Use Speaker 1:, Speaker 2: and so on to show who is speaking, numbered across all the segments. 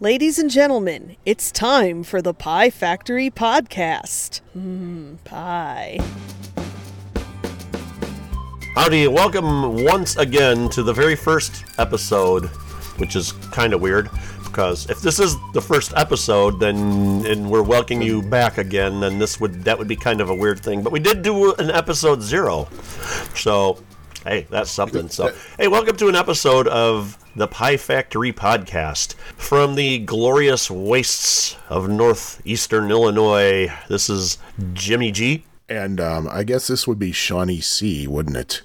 Speaker 1: Ladies and gentlemen, it's time for the Pie Factory podcast. Mmm, pie.
Speaker 2: Howdy, welcome once again to the very first episode, which is kind of weird because if this is the first episode, then and we're welcoming you back again, then this would that would be kind of a weird thing. But we did do an episode zero, so hey, that's something. So hey, welcome to an episode of the Pie Factory podcast from the glorious wastes of northeastern Illinois. This is Jimmy G.
Speaker 3: And um, I guess this would be Shawnee C, wouldn't it?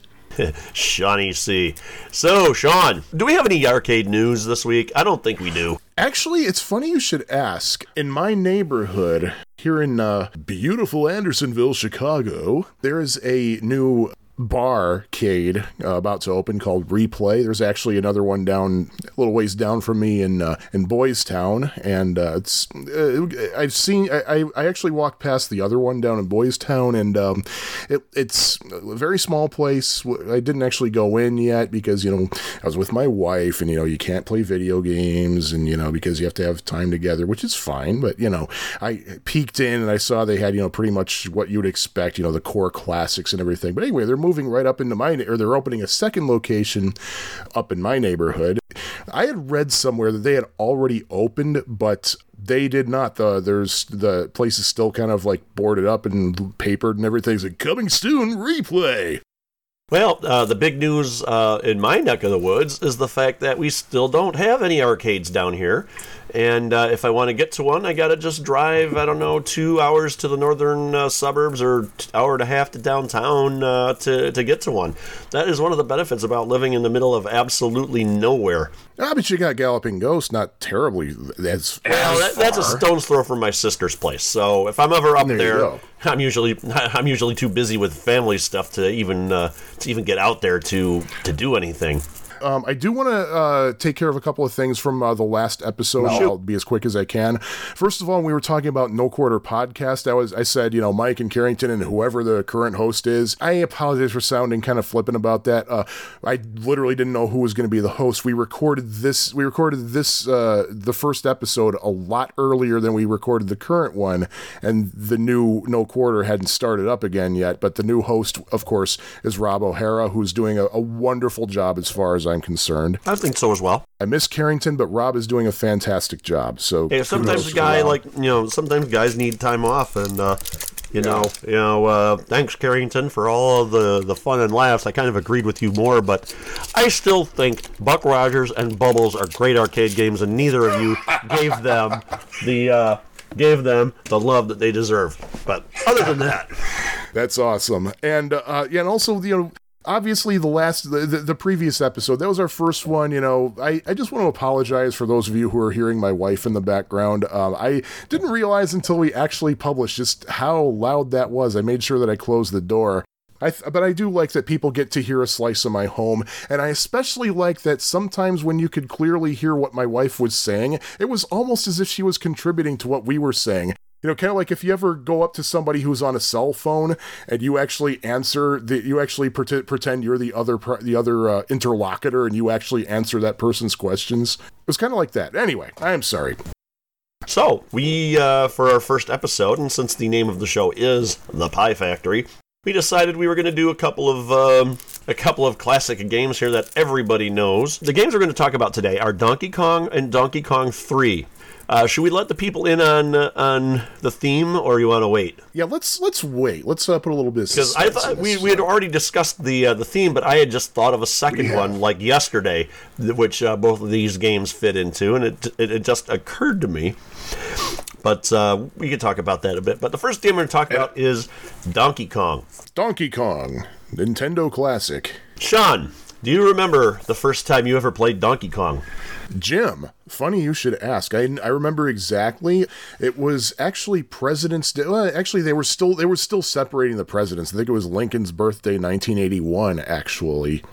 Speaker 2: Shawnee C. So, Sean, do we have any arcade news this week? I don't think we do.
Speaker 3: Actually, it's funny you should ask. In my neighborhood, here in uh, beautiful Andersonville, Chicago, there is a new barcade uh, about to open called Replay. There's actually another one down a little ways down from me in uh, in Boys Town, and uh, it's uh, I've seen I, I actually walked past the other one down in Boys Town, and um, it, it's a very small place. I didn't actually go in yet because you know I was with my wife, and you know you can't play video games, and you know because you have to have time together, which is fine. But you know I peeked in and I saw they had you know pretty much what you'd expect, you know the core classics and everything. But anyway, they're moving right up into my, or they're opening a second location up in my neighborhood. I had read somewhere that they had already opened, but they did not. The there's the place is still kind of like boarded up and papered and everything's like coming soon. Replay.
Speaker 2: Well, uh, the big news uh, in my neck of the woods is the fact that we still don't have any arcades down here. And uh, if I want to get to one, I got to just drive, I don't know, two hours to the northern uh, suburbs or hour and a half to downtown uh, to, to get to one. That is one of the benefits about living in the middle of absolutely nowhere.
Speaker 3: Ah, but you got Galloping Ghost, not terribly as,
Speaker 2: well, that, that's a stone's throw from my sister's place. So if I'm ever up there, there I'm usually I'm usually too busy with family stuff to even uh, to even get out there to to do anything.
Speaker 3: Um, I do want to uh, take care of a couple of things from uh, the last episode. I'll be as quick as I can. First of all, we were talking about No Quarter podcast. I was I said you know Mike and Carrington and whoever the current host is. I apologize for sounding kind of flippant about that. Uh, I literally didn't know who was going to be the host. We recorded this. We recorded this uh, the first episode a lot earlier than we recorded the current one, and the new No Quarter hadn't started up again yet. But the new host, of course, is Rob O'Hara, who's doing a, a wonderful job as far as I I'm concerned.
Speaker 2: I think so as well.
Speaker 3: I miss Carrington, but Rob is doing a fantastic job. So
Speaker 2: sometimes a guy like you know, sometimes guys need time off, and uh, you yeah. know, you know, uh, thanks Carrington for all the the fun and laughs. I kind of agreed with you more, but I still think Buck Rogers and Bubbles are great arcade games, and neither of you gave them the. Uh, gave them the love that they deserve. But other than that,
Speaker 3: that's awesome. And uh, yeah, and also you know obviously the last the, the, the, previous episode that was our first one you know. I, I just want to apologize for those of you who are hearing my wife in the background. Um, i didn't realize until we actually published just how loud that was. I made sure that i closed the door. I th- but I do like that people get to hear a slice of my home, and I especially like that sometimes when you could clearly hear what my wife was saying, it was almost as if she was contributing to what we were saying. You know, kind of like if you ever go up to somebody who's on a cell phone and you actually answer the, you actually pre- pretend you're the other the other uh, interlocutor and you actually answer that person's questions. It was kind of like that. Anyway, I am sorry.
Speaker 2: So we, uh, for our first episode, and since the name of the show is The Pie Factory, we decided we were going to do a couple of um, a couple of classic games here that everybody knows. The games we're going to talk about today are Donkey Kong and Donkey Kong 3. Uh, should we let the people in on uh, on the theme, or you want to wait?
Speaker 3: Yeah, let's let's wait. Let's uh, put a little bit
Speaker 2: because I thought we, we had already discussed the uh, the theme, but I had just thought of a second yeah. one like yesterday, which uh, both of these games fit into, and it it, it just occurred to me. But uh, we could talk about that a bit. But the first game we're going to talk about is Donkey Kong.
Speaker 3: Donkey Kong, Nintendo classic.
Speaker 2: Sean, do you remember the first time you ever played Donkey Kong?
Speaker 3: Jim, funny you should ask. I, I remember exactly. It was actually President's Day. Well, actually, they were still they were still separating the presidents. I think it was Lincoln's birthday, 1981, actually,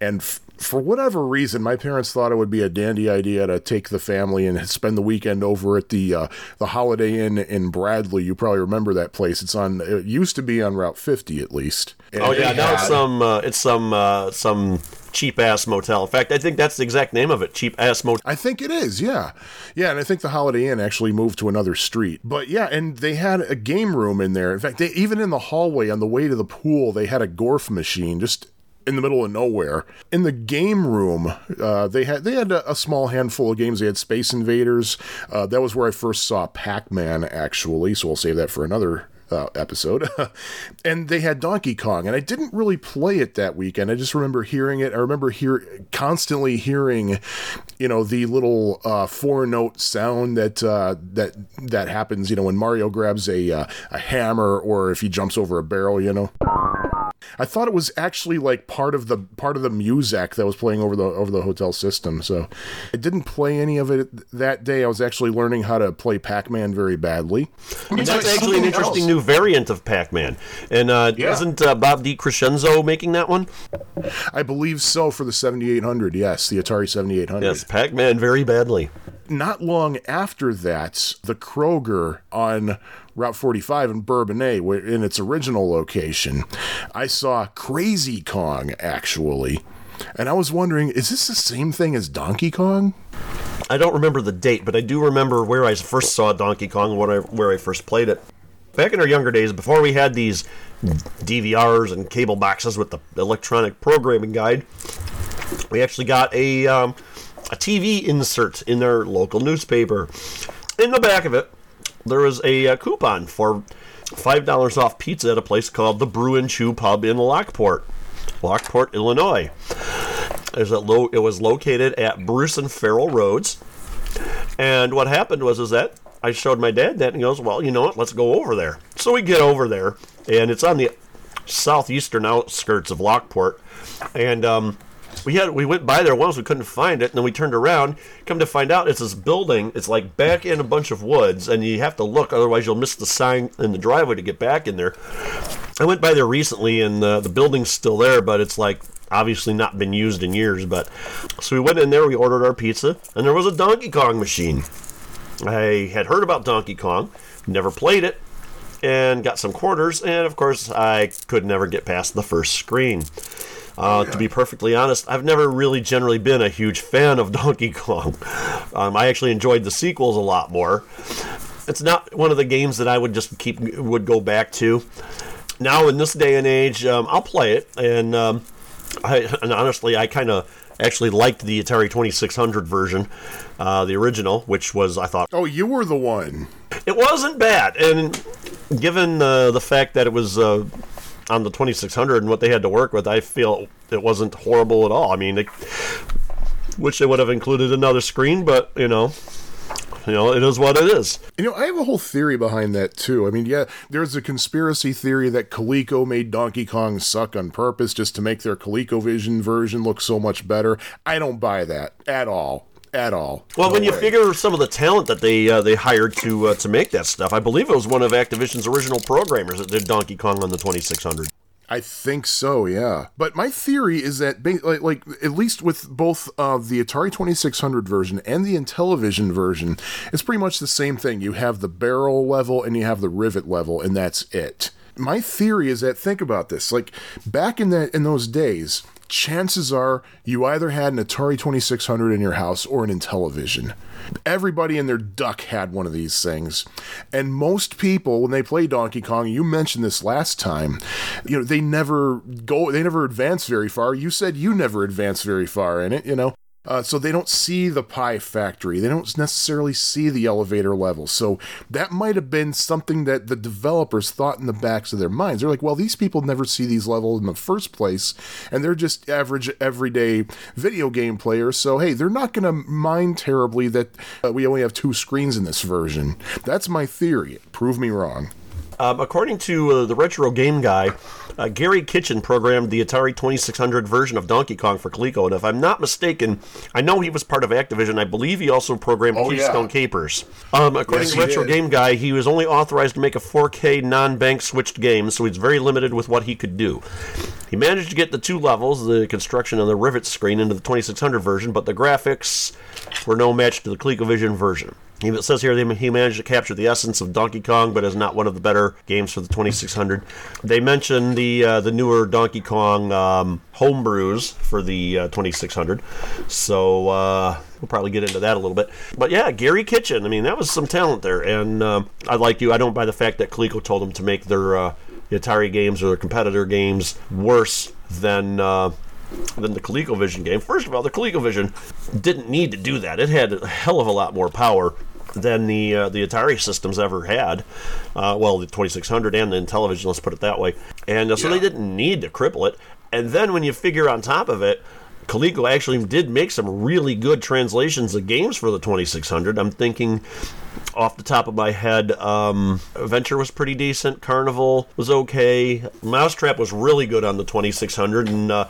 Speaker 3: and. F- for whatever reason, my parents thought it would be a dandy idea to take the family and spend the weekend over at the uh, the Holiday Inn in Bradley. You probably remember that place. It's on. It used to be on Route 50 at least.
Speaker 2: And oh yeah, now it's some. Uh, it's some. Uh, some cheap ass motel. In fact, I think that's the exact name of it, cheap ass motel.
Speaker 3: I think it is, yeah. Yeah, and I think the Holiday Inn actually moved to another street. But yeah, and they had a game room in there. In fact, they even in the hallway on the way to the pool, they had a Gorf machine just in the middle of nowhere. In the game room, uh, they had they had a, a, small handful of games. They had Space Invaders. Uh, that was where I first saw Pac Man, actually. So we'll save that for another uh, episode. and they had Donkey Kong, and I didn't really play it that weekend. I just remember hearing it. I remember hear constantly hearing, you know, the little uh, four note sound that uh, that that happens. You know, when Mario grabs a uh, a hammer or if he jumps over a barrel. You know. I thought it was actually like part of the part of the music that was playing over the over the hotel system. So I didn't play any of it that day. I was actually learning how to play Pac-Man very badly.
Speaker 2: And that's actually an interesting else. new variant of Pac-Man. And uh, yeah. isn't uh, Bob DeCrescenzo making that one?
Speaker 3: I believe so for the 7800. Yes, the Atari 7800.
Speaker 2: Yes, Pac-Man very badly.
Speaker 3: Not long after that, the Kroger on Route 45 in Bourbonnais, in its original location, I saw Crazy Kong actually. And I was wondering, is this the same thing as Donkey Kong?
Speaker 2: I don't remember the date, but I do remember where I first saw Donkey Kong, when I, where I first played it. Back in our younger days, before we had these DVRs and cable boxes with the electronic programming guide, we actually got a um, a TV insert in our local newspaper. In the back of it there was a uh, coupon for five dollars off pizza at a place called the Brew and Chew Pub in Lockport, Lockport, Illinois. It was, it was located at Bruce and Farrell Roads. And what happened was is that I showed my dad that, and he goes, "Well, you know what? Let's go over there." So we get over there, and it's on the southeastern outskirts of Lockport, and um, we had we went by there once we couldn't find it and then we turned around. Come to find out it's this building it's like back in a bunch of woods and you have to look otherwise you'll miss the sign in the driveway to get back in there. I went by there recently and uh, the building's still there but it's like obviously not been used in years but so we went in there we ordered our pizza and there was a donkey kong machine. I had heard about donkey kong never played it and got some quarters and of course i could never get past the first screen uh, to be perfectly honest, I've never really generally been a huge fan of Donkey Kong. Um, I actually enjoyed the sequels a lot more. It's not one of the games that I would just keep would go back to. Now in this day and age, um, I'll play it, and, um, I, and honestly, I kind of actually liked the Atari 2600 version, uh, the original, which was I thought.
Speaker 3: Oh, you were the one.
Speaker 2: It wasn't bad, and given uh, the fact that it was uh, on the 2600 and what they had to work with, I feel it wasn't horrible at all. I mean, they, wish they would have included another screen, but you know, you know, it is what it is.
Speaker 3: You know, I have a whole theory behind that too. I mean, yeah, there's a conspiracy theory that Coleco made Donkey Kong suck on purpose just to make their ColecoVision version look so much better. I don't buy that at all at all.
Speaker 2: Well, no when you figure some of the talent that they uh, they hired to uh, to make that stuff, I believe it was one of Activision's original programmers that did Donkey Kong on the 2600.
Speaker 3: I think so, yeah. But my theory is that, like, like at least with both uh, the Atari 2600 version and the Intellivision version, it's pretty much the same thing. You have the barrel level and you have the rivet level, and that's it. My theory is that think about this: like back in that in those days, chances are you either had an Atari 2600 in your house or an Intellivision. Everybody in their duck had one of these things. And most people, when they play Donkey Kong, you mentioned this last time, you know, they never go, they never advance very far. You said you never advance very far in it, you know. Uh, so they don't see the pie factory. They don't necessarily see the elevator level. So that might have been something that the developers thought in the backs of their minds. They're like, well, these people never see these levels in the first place, and they're just average, everyday video game players. So hey, they're not going to mind terribly that uh, we only have two screens in this version. That's my theory. Prove me wrong.
Speaker 2: Um, according to uh, the retro game guy, uh, Garry Kitchen programmed the Atari 2600 version of Donkey Kong for Coleco, and if I'm not mistaken, I know he was part of Activision. I believe he also programmed oh, Keystone yeah. Capers. Um, according yes, to Retro did. Game Guy, he was only authorized to make a 4K non-bank switched game, so he's very limited with what he could do. He managed to get the two levels, the construction and the rivet screen, into the 2600 version, but the graphics were no match to the ColecoVision version. It says here he managed to capture the essence of Donkey Kong, but is not one of the better games for the 2600. They mentioned the uh, the newer Donkey Kong um, homebrews for the uh, 2600, so uh, we'll probably get into that a little bit. But yeah, Garry Kitchen, I mean, that was some talent there, and um, I like you. I don't buy the fact that Coleco told them to make their uh, Atari games or their competitor games worse than uh, than the ColecoVision game. First of all, the ColecoVision didn't need to do that. It had a hell of a lot more power than the uh, the Atari systems ever had. Uh, well, the 2600 and the Intellivision, let's put it that way. And uh, so
Speaker 3: Yeah.
Speaker 2: they didn't need to cripple it. And then when you figure on top of it, Coleco actually did make some really good translations of games for the 2600. I'm thinking off the top of my head, um, Adventure was pretty decent. Carnival was okay. Mousetrap was really good on the 2600. And uh,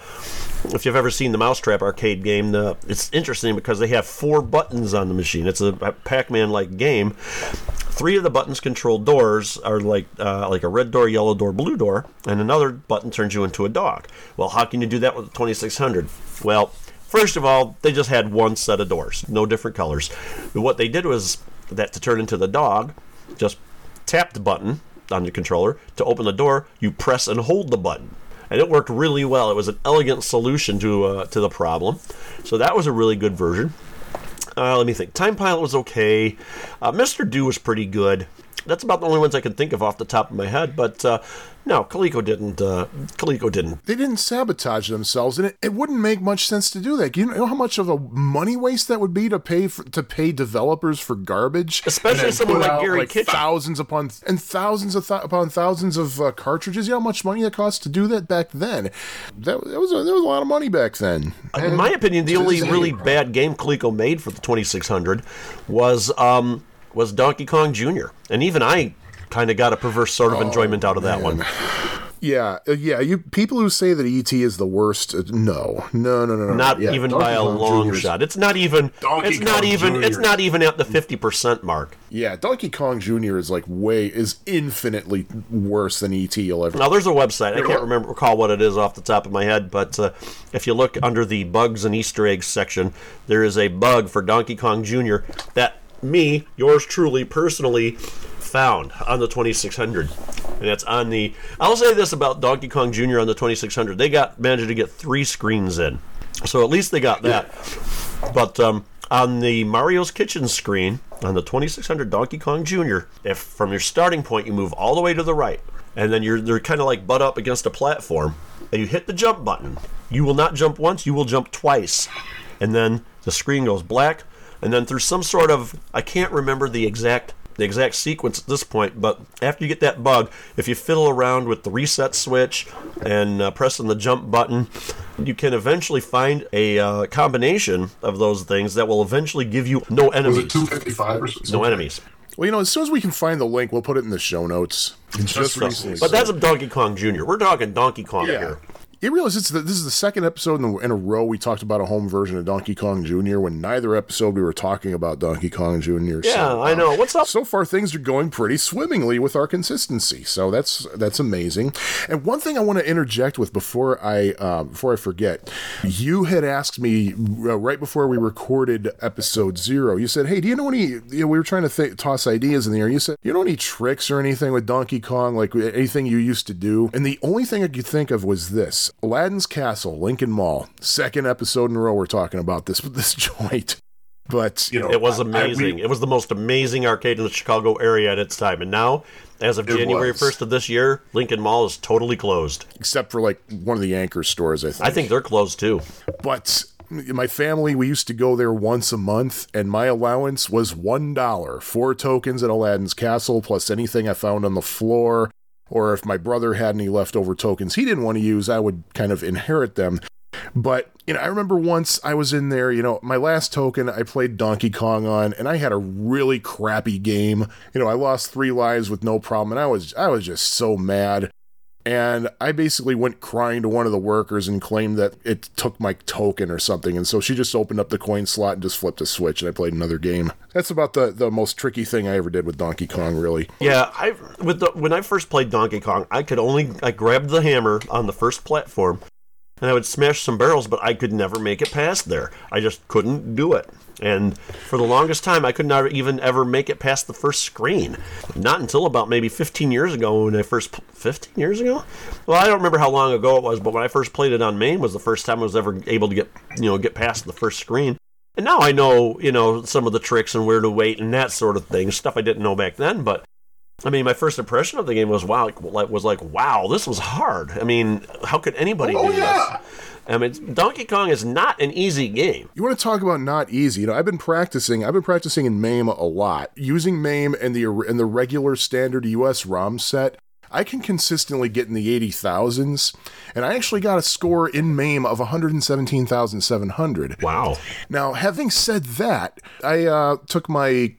Speaker 2: if you've ever seen the Mousetrap arcade game, uh, it's interesting because they have four buttons on the machine. It's a Pac Man like game. Three of the buttons control doors are like uh, like a red door, yellow door, blue door, and another button turns you into a dog. Well, how can you do that with the 2600? Well, first of all, they just had one set of doors, no different colors. What they did was that to turn into the dog, just tap the button on your controller to open the door. You press and hold the button, and it worked really well. It was an elegant solution to uh, to the problem. So that was a really good version. Uh, let me think. Time Pilot was okay. Uh, Mr. Do was pretty good. That's about the only ones I can think of off the top of my head. But uh, no, Coleco didn't. Uh, Coleco didn't.
Speaker 3: They didn't sabotage themselves, and it, it wouldn't make much sense to do that. You know how much of a money waste that would be to pay for, to pay developers for garbage,
Speaker 2: Especially someone like
Speaker 3: out,
Speaker 2: Garry Kitchen.
Speaker 3: thousands upon and thousands of th- upon thousands of uh, cartridges. You know how much money it cost to do that back then? That, that was a, that was a lot of money back then.
Speaker 2: In my opinion, the only really bad game Coleco made for the 2600 was um, was Donkey Kong Jr. And even I kind of got a perverse sort of enjoyment out of that one.
Speaker 3: Yeah, uh, yeah. You people who say that ET is the worst, uh, no, no, no, no, no.
Speaker 2: Not
Speaker 3: yeah.
Speaker 2: even
Speaker 4: Donkey
Speaker 2: by a long
Speaker 4: Jr. 's-
Speaker 2: shot. It's not even.
Speaker 4: Donkey
Speaker 2: it's not
Speaker 4: Kong
Speaker 2: even. It's not even at the 50% mark.
Speaker 3: Yeah, Donkey Kong Jr. is like way is infinitely worse than ET you'll ever.
Speaker 2: Now there's a website. I can't remember recall what it is off the top of my head, but uh, if you look under the bugs and Easter eggs section, there is a bug for Donkey Kong Jr. that me, yours truly, personally found on the 2600, and that's on the. I'll say this about Donkey Kong Jr. on the 2600: they got managed to get three screens in, so at least they got that. But um, on the Mario's Kitchen screen on the 2600 Donkey Kong Jr., if from your starting point you move all the way to the right, and then you're they're kind of like butt up against a platform, and you hit the jump button, you will not jump once, you will jump twice, and then the screen goes black, and then through some sort of I can't remember the exact the exact sequence at this point, but after you get that bug, if you fiddle around with the reset switch and uh, pressing the jump button, you can eventually find a uh, combination of those things that will eventually give you no
Speaker 4: Was
Speaker 2: enemies.
Speaker 4: it 255 or something?
Speaker 2: No enemies.
Speaker 3: Well, you know, as soon as we can find the link, we'll put it in the show notes. It's just recently.
Speaker 2: But that's a Donkey Kong Jr. We're talking Donkey Kong
Speaker 3: yeah.
Speaker 2: here.
Speaker 3: You realize it's the, this is the second episode in a, in a row we talked about a home version of Donkey Kong Jr. When neither episode we were talking about Donkey Kong Jr.
Speaker 2: Yeah,
Speaker 3: so,
Speaker 2: I know. What's up?
Speaker 3: so far things are going pretty swimmingly with our consistency so that's that's amazing and one thing i want to interject with before i uh, before i forget you had asked me uh, right before we recorded episode zero you said hey do you know any you know, we were trying to th- toss ideas in the air you said you know any tricks or anything with donkey kong like anything you used to do and the only thing i could think of was this aladdin's castle lincoln mall second episode in a row we're talking about this this joint but
Speaker 4: You know,
Speaker 2: It was
Speaker 4: I- I- we-
Speaker 2: amazing. it was the most amazing arcade in the Chicago area at its time. And now, as of January
Speaker 4: was.
Speaker 2: 1st of this year, Lincoln Mall is totally closed.
Speaker 3: except for like one of the anchor stores i think
Speaker 2: I think they're closed too.
Speaker 3: but my family we used to go there once a month and my allowance was one dollar four tokens at aladdin's castle plus anything i found on the floor or if my brother had any leftover tokens he didn't want to use i would kind of inherit them. But you know i remember once i was in there you know my last token i played donkey kong on and i had a really crappy game. You know i lost three lives with no problem and i was i was just so mad And I basically went crying to one of the workers and claimed that it took my token or something. And so she just opened up the coin slot and just flipped a switch, and I played another game. That's about the, the most tricky thing I ever did with Donkey Kong, really.
Speaker 2: Yeah, I with the when I first played Donkey Kong, I could only I grabbed the hammer on the first platform, and I would smash some barrels, but I could never make it past there. I just couldn't do it. And for the longest time, I could not even ever make it past the first screen. Not until about maybe 15 years ago when I first 15 years ago. Well, I don't remember how long ago it was, but when I first played it on MAME was the first time I was ever able to get you know get past the first screen. And now I know you know some of the tricks and where to wait and that sort of thing, stuff I didn't know back then. But I mean, my first impression of the game was wow, it was like wow, this was hard. I mean, how could anybody
Speaker 4: Oh,
Speaker 2: do
Speaker 4: yeah.
Speaker 2: this? I mean, Donkey Kong is not an easy game.
Speaker 3: You want to talk about not easy? You know, I've been practicing. I've been practicing in MAME a lot, using MAME and the and the regular standard US ROM set. I can consistently get in the eighty thousands, and I actually got a score in MAME of one hundred and seventeen thousand seven hundred.
Speaker 2: Wow.
Speaker 3: Now, having said that, I uh, took my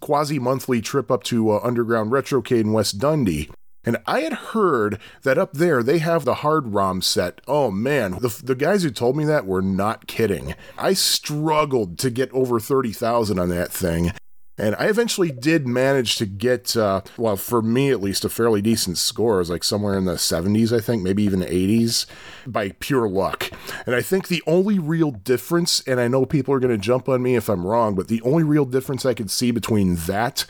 Speaker 3: quasi monthly trip up to uh, Underground Retrocade in West Dundee. And I had heard that up there they have the hard ROM set. Oh man, the, the guys who told me that were not kidding. I struggled to get over 30,000 on that thing. And I eventually did manage to get, uh, well, for me at least, a fairly decent score. It was like somewhere in the 70s, I think, maybe even 80s, by pure luck. And I think the only real difference, and I know people are going to jump on me if I'm wrong, but the only real difference I could see between that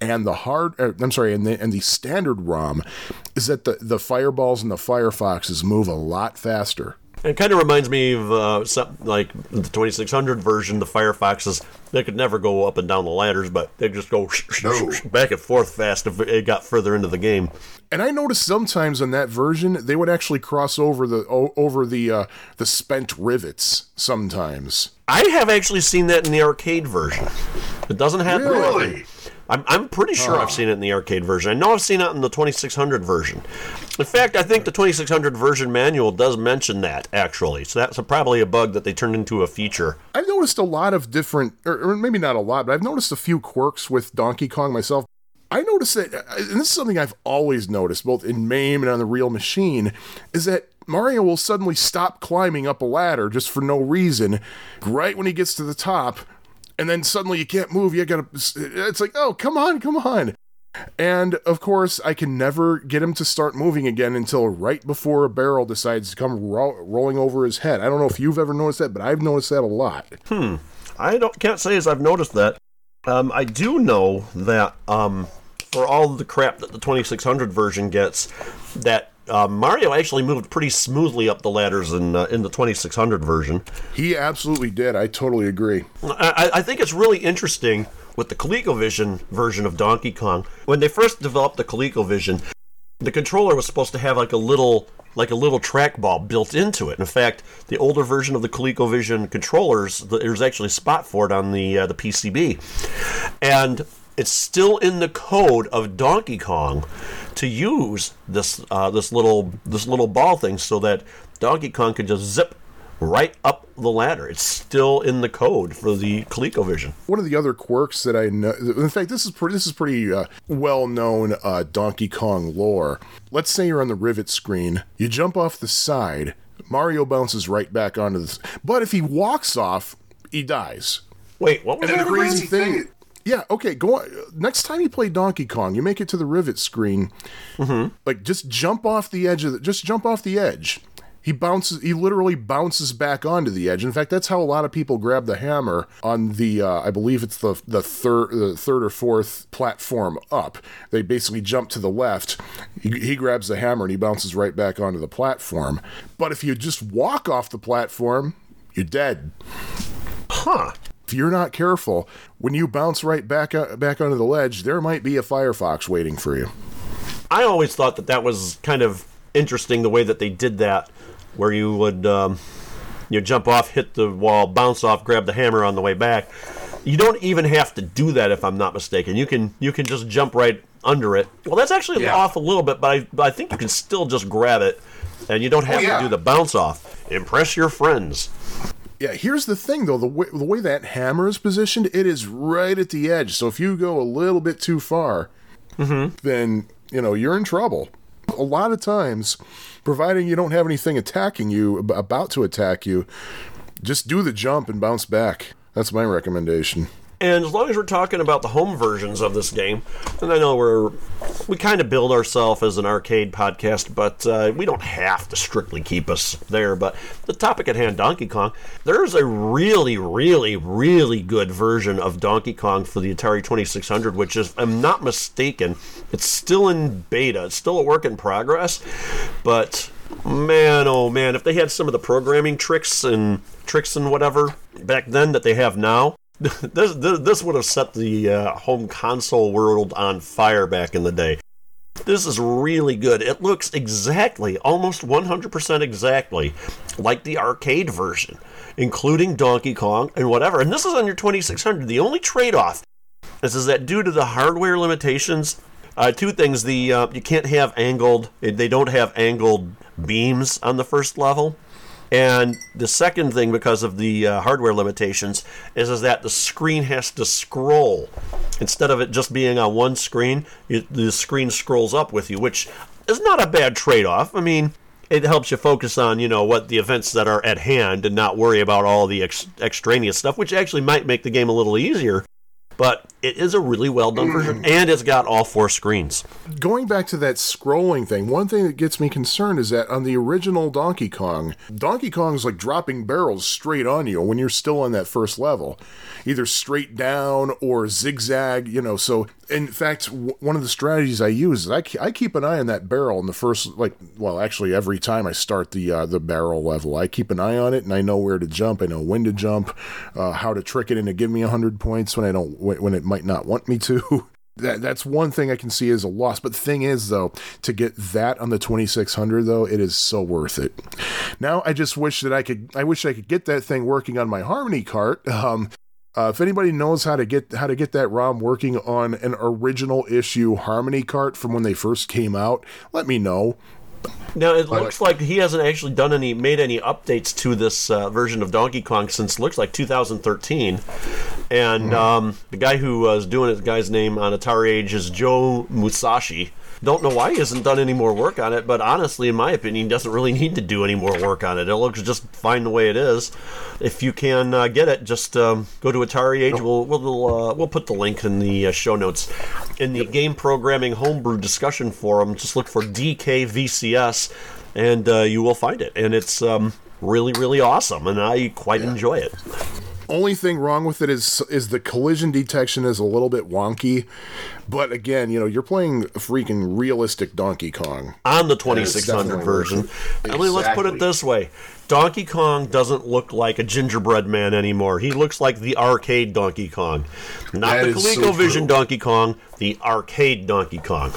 Speaker 3: and the hard, er, I'm sorry, and the and the standard ROM is that the the fireballs and the Firefoxes move a lot faster.
Speaker 2: It kind of reminds me of uh, some, like the 2600 version, the Firefoxes. They could never go up and down the ladders, but they just go
Speaker 4: No.
Speaker 2: back and forth fast if it got further into the game.
Speaker 3: And I noticed sometimes on that version they would actually cross over the o- over the uh, the spent rivets sometimes.
Speaker 2: I have actually seen that in the arcade version. It doesn't happen.
Speaker 4: Really?
Speaker 2: I'm, I'm pretty sure I've oh. seen it in the arcade version. I know I've seen it in the 2600 version. In fact, I think the 2600 version manual does mention that, actually. So that's probably a bug that they turned into a feature.
Speaker 3: I've noticed a lot of different, or, or maybe not a lot, but I've noticed a few quirks with Donkey Kong myself. I noticed that, uh, and this is something I've always noticed, both in MAME and on the real machine, is that Mario will suddenly stop climbing up a ladder just for no reason, right when he gets to the top, and then suddenly you can't move. You gotta, it's like, oh, come on, come on. And of course, I can never get him to start moving again until right before a barrel decides to come ro- rolling over his head. I don't know if you've ever noticed that, but I've noticed that a lot. Hmm.
Speaker 2: I don't can't say as I've noticed that. Um, I do know that um, for all the crap that the 2600 version gets, that uh, Mario actually moved pretty smoothly up the ladders in uh, in the 2600 version.
Speaker 3: He absolutely did. I totally agree.
Speaker 2: I, I think it's really interesting with the ColecoVision version of Donkey Kong. When they first developed the ColecoVision, the controller was supposed to have like a little like a little trackball built into it. In fact, the older version of the ColecoVision controllers, there's actually a spot for it on the uh, the PCB, and it's still in the code of Donkey Kong to use this uh, this little this little ball thing so that Donkey Kong can just zip right up the ladder. It's still in the code for the ColecoVision.
Speaker 3: One of the other quirks that I know, in fact, this is pretty, this is pretty uh, well known uh, Donkey Kong lore. Let's say you're on the rivet screen, you jump off the side, Mario bounces right back onto this, But if he walks off, he dies.
Speaker 2: Wait, what was
Speaker 4: And
Speaker 2: that?
Speaker 4: the crazy thing,
Speaker 3: Yeah, okay, go on. Next time you play Donkey Kong, you make it to the rivet screen. Like, just jump off the edge of the. Just jump off the edge. He bounces. He literally bounces back onto the edge. In fact, that's how a lot of people grab the hammer on the. Uh, I believe it's the the third the third or fourth platform up. They basically jump to the left. He, he grabs the hammer and he bounces right back onto the platform. But if you just walk off the platform, you're dead
Speaker 2: Huh.
Speaker 3: If you're not careful, when you bounce right back uh, back onto the ledge, there might be a Firefox waiting for you.
Speaker 2: I always thought that that was kind of interesting the way that they did that, where you would um, you jump off, hit the wall, bounce off, grab the hammer on the way back. You don't even have to do that if I'm not mistaken. You can you can just jump right under it. Well, that's actually
Speaker 4: Yeah.
Speaker 2: off a little bit, but I, but I think you can still just grab it, and you don't have
Speaker 4: yeah.
Speaker 2: to do the bounce off. Impress your friends.
Speaker 3: Yeah, here's the thing though, the way, the way that hammer is positioned, it is right at the edge. So if you go a little bit too far, mm-hmm. then, you know, you're in trouble. A lot of times, providing you don't have anything attacking you, about to attack you, just do the jump and bounce back. That's my recommendation.
Speaker 2: And as long as we're talking about the home versions of this game, and I know we're we kind of build ourselves as an arcade podcast, but uh, we don't have to strictly keep us there. But the topic at hand, Donkey Kong, there's a really, really, really good version of Donkey Kong for the Atari 2600, which is, I'm not mistaken, it's still in beta. It's still a work in progress, but man, oh man, if they had some of the programming tricks and tricks and whatever back then that they have now, this, this, this would have set the uh, home console world on fire back in the day. This is really good. It looks exactly, almost 100% exactly, like the arcade version, including Donkey Kong and whatever. And this is on your 2600. The only trade off is, is that due to the hardware limitations, uh, two things: the uh, you can't have angled. They don't have angled beams on the first level. And the second thing, because of the uh, hardware limitations, is, is that the screen has to scroll. Instead of it just being on one screen, the screen scrolls up with you, which is not a bad trade off. I mean, it helps you focus on, you know, what the events that are at hand and not worry about all the ex- extraneous stuff, which actually might make the game a little easier. But it is a really well done version, and it's got all four screens.
Speaker 3: Going back to that scrolling thing, one thing that gets me concerned is that on the original Donkey Kong, Donkey Kong's like dropping barrels straight on you when you're still on that first level, either straight down or zigzag, you know. So, in fact, w- one of the strategies I use is I, ke- I keep an eye on that barrel in the first, like, well, actually, every time I start the uh, the barrel level, I keep an eye on it and I know where to jump, I know when to jump, uh, how to trick it into give me 100 points when I don't, when it might not want me to. That, that's one thing I can see as a loss. But the thing is, though, to get that on the 2600, though, it is so worth it. Now, I just wish that I could, I wish I could get that thing working on my Harmony cart. Um, uh, if anybody knows how to get how to get that ROM working on an original issue Harmony cart from when they first came out, let me know.
Speaker 2: Now it looks like he hasn't actually done any made any updates to this uh, version of Donkey Kong since looks like 2013, and um, the guy who was doing it, the guy's name on Atari Age is Joe Musashi. Don't know why he hasn't done any more work on it, but honestly, in my opinion, he doesn't really need to do any more work on it. It looks just fine the way it is. If you can uh, get it, just um, go to Atari Age. We'll we'll uh, we'll put the link in the uh, show notes. In the game programming homebrew discussion forum, just look for DKVCS, and uh, you will find it. And it's um, really really awesome, and I quite enjoy it.
Speaker 3: Only thing wrong with it is is the collision detection is a little bit wonky, but again, you know, you're playing freaking realistic Donkey Kong.
Speaker 2: on the 2600 version.
Speaker 3: worth
Speaker 2: I mean, let's put it this way Donkey Kong doesn't look like a gingerbread man anymore. He looks like the arcade Donkey Kong. Not
Speaker 3: That
Speaker 2: the
Speaker 3: is so
Speaker 2: ColecoVision. Donkey Kong, the arcade Donkey Kong.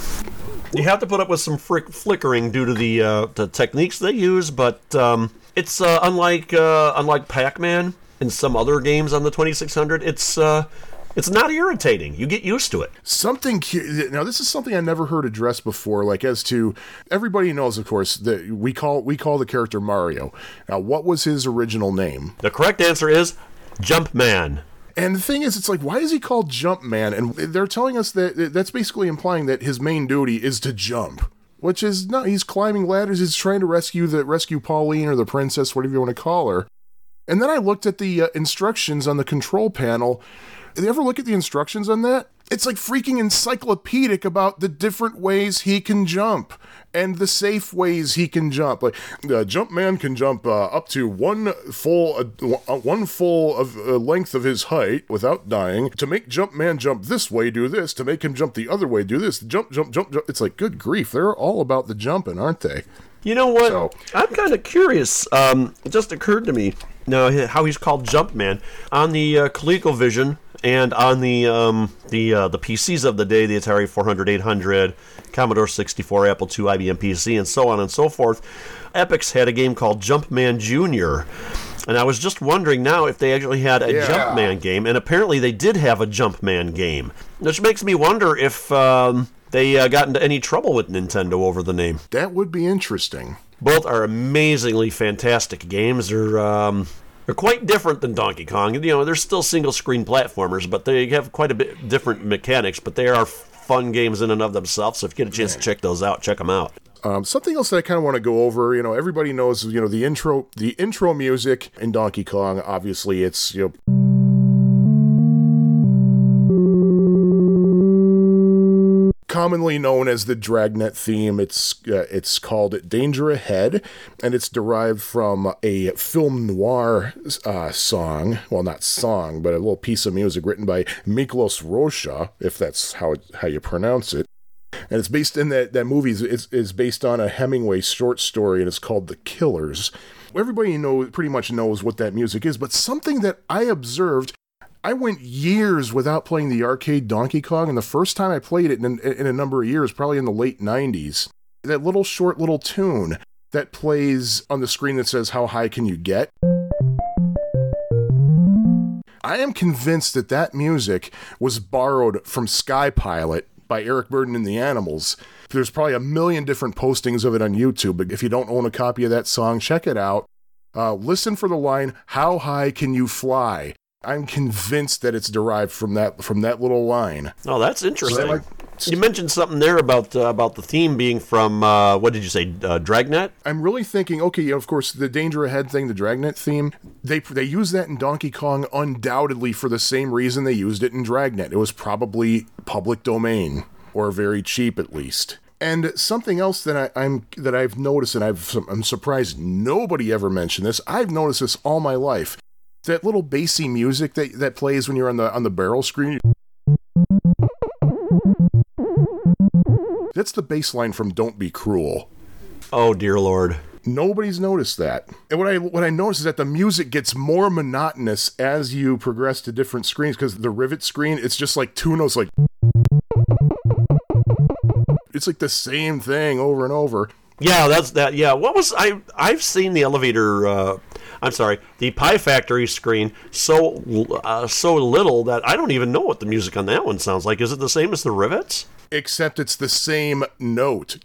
Speaker 2: You have to put up with some frick- flickering due to the uh, the techniques they use, but um, it's uh, unlike uh, unlike Pac-Man and some other games on the 2600. It's uh, it's not irritating. You get used to it.
Speaker 3: Something cu- now this is something I never heard addressed before. Like as to everybody knows, of course, that we call we call the character Mario. Now, what was his original name?
Speaker 2: The correct answer is Jumpman.
Speaker 3: And the thing is, it's like, why is he called Jumpman? And they're telling us that that's basically implying that his main duty is to jump, which is not. He's climbing ladders. He's trying to rescue the rescue Pauline or the princess, whatever you want to call her. And then I looked at the uh, instructions on the control panel. Did you ever look at the instructions on that? It's like freaking encyclopedic about the different ways he can jump and the safe ways he can jump. Like uh, Jumpman can jump uh, up to one full uh, one full of uh, length of his height without dying. To make jump man jump this way, do this. To make him jump the other way, do this. Jump, jump, jump, jump. It's like good grief, they're all about the jumping, aren't they?
Speaker 2: You know what?
Speaker 3: So-
Speaker 2: I'm kind of curious. Um, it just occurred to me now how he's called Jumpman on the uh, ColecoVision and on the um, the uh, the PCs of the day, the Atari 400, 800, Commodore 64, Apple II, IBM PC, and so on and so forth. Epyx had a game called Jumpman Junior. And I was just wondering now if they actually had a
Speaker 3: Yeah.
Speaker 2: Jumpman game, and apparently they did have a Jumpman game, which makes me wonder if um, they uh, got into any trouble with Nintendo over the name.
Speaker 3: That would be interesting.
Speaker 2: Both are amazingly fantastic games. They're um, they're quite different than Donkey Kong. You know, they're still single screen platformers, but they have quite a bit different mechanics. But they are fun games in and of themselves. So if you get a chance to check those out, check them out.
Speaker 3: Um, something else that I kind of want to go over, you know, everybody knows, you know, the intro, the intro music in Donkey Kong. Obviously, it's you know. Commonly known as the Dragnet theme. It's uh, it's called Danger Ahead, and it's derived from a film noir uh, song. Well, not song, but a little piece of music written by Miklos Rozsa, if that's how how you pronounce it. And it's based in that that movie is, is based on a Hemingway short story, and it's called The Killers. Everybody know pretty much knows what that music is, but something that I observed I went years without playing the arcade Donkey Kong, and the first time I played it in, in a number of years, probably in the late 90s, that little short little tune that plays on the screen that says, How high can you get? I am convinced that that music was borrowed from Sky Pilot by Eric Burdon and the Animals. There's probably a million different postings of it on YouTube, but if you don't own a copy of that song, check it out. Uh, listen for the line, How high can you fly? I'm convinced that it's derived from that from that little line.
Speaker 2: Oh, that's interesting. Like, you mentioned something there about uh, about the theme being from uh, what did you say, uh, Dragnet?
Speaker 3: I'm really thinking, okay, of course, the Danger Ahead thing, the Dragnet theme. They they use that in Donkey Kong undoubtedly for the same reason they used it in Dragnet. It was probably public domain or very cheap at least. And something else that I, am that I've noticed, and I've, I'm surprised nobody ever mentioned this. I've noticed this all my life that little bassy music that that plays when you're on the on the barrel screen. That's the bass line from Don't Be Cruel.
Speaker 2: Oh dear lord.
Speaker 3: Nobody's noticed that. And what I what I noticed is that the music gets more monotonous as you progress to different screens because the rivet screen, it's just like two notes like it's like the same thing over and over.
Speaker 2: Yeah, that's that. Yeah, what was I? I've seen the elevator. Uh, I'm sorry, the Pie Factory screen so uh, so little that I don't even know what the music on that one sounds like. Is it the same as the rivets?
Speaker 3: Except it's the same note.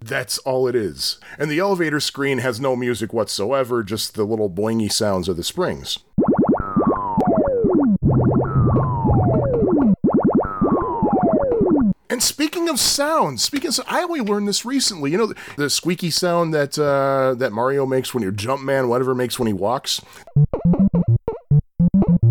Speaker 3: That's all it is. And the elevator screen has no music whatsoever, just the little boingy sounds of the springs. And speaking of sounds, speaking of, I only learned this recently. You know, the, the squeaky sound that uh, that Mario makes when your Jumpman, whatever, makes when he walks.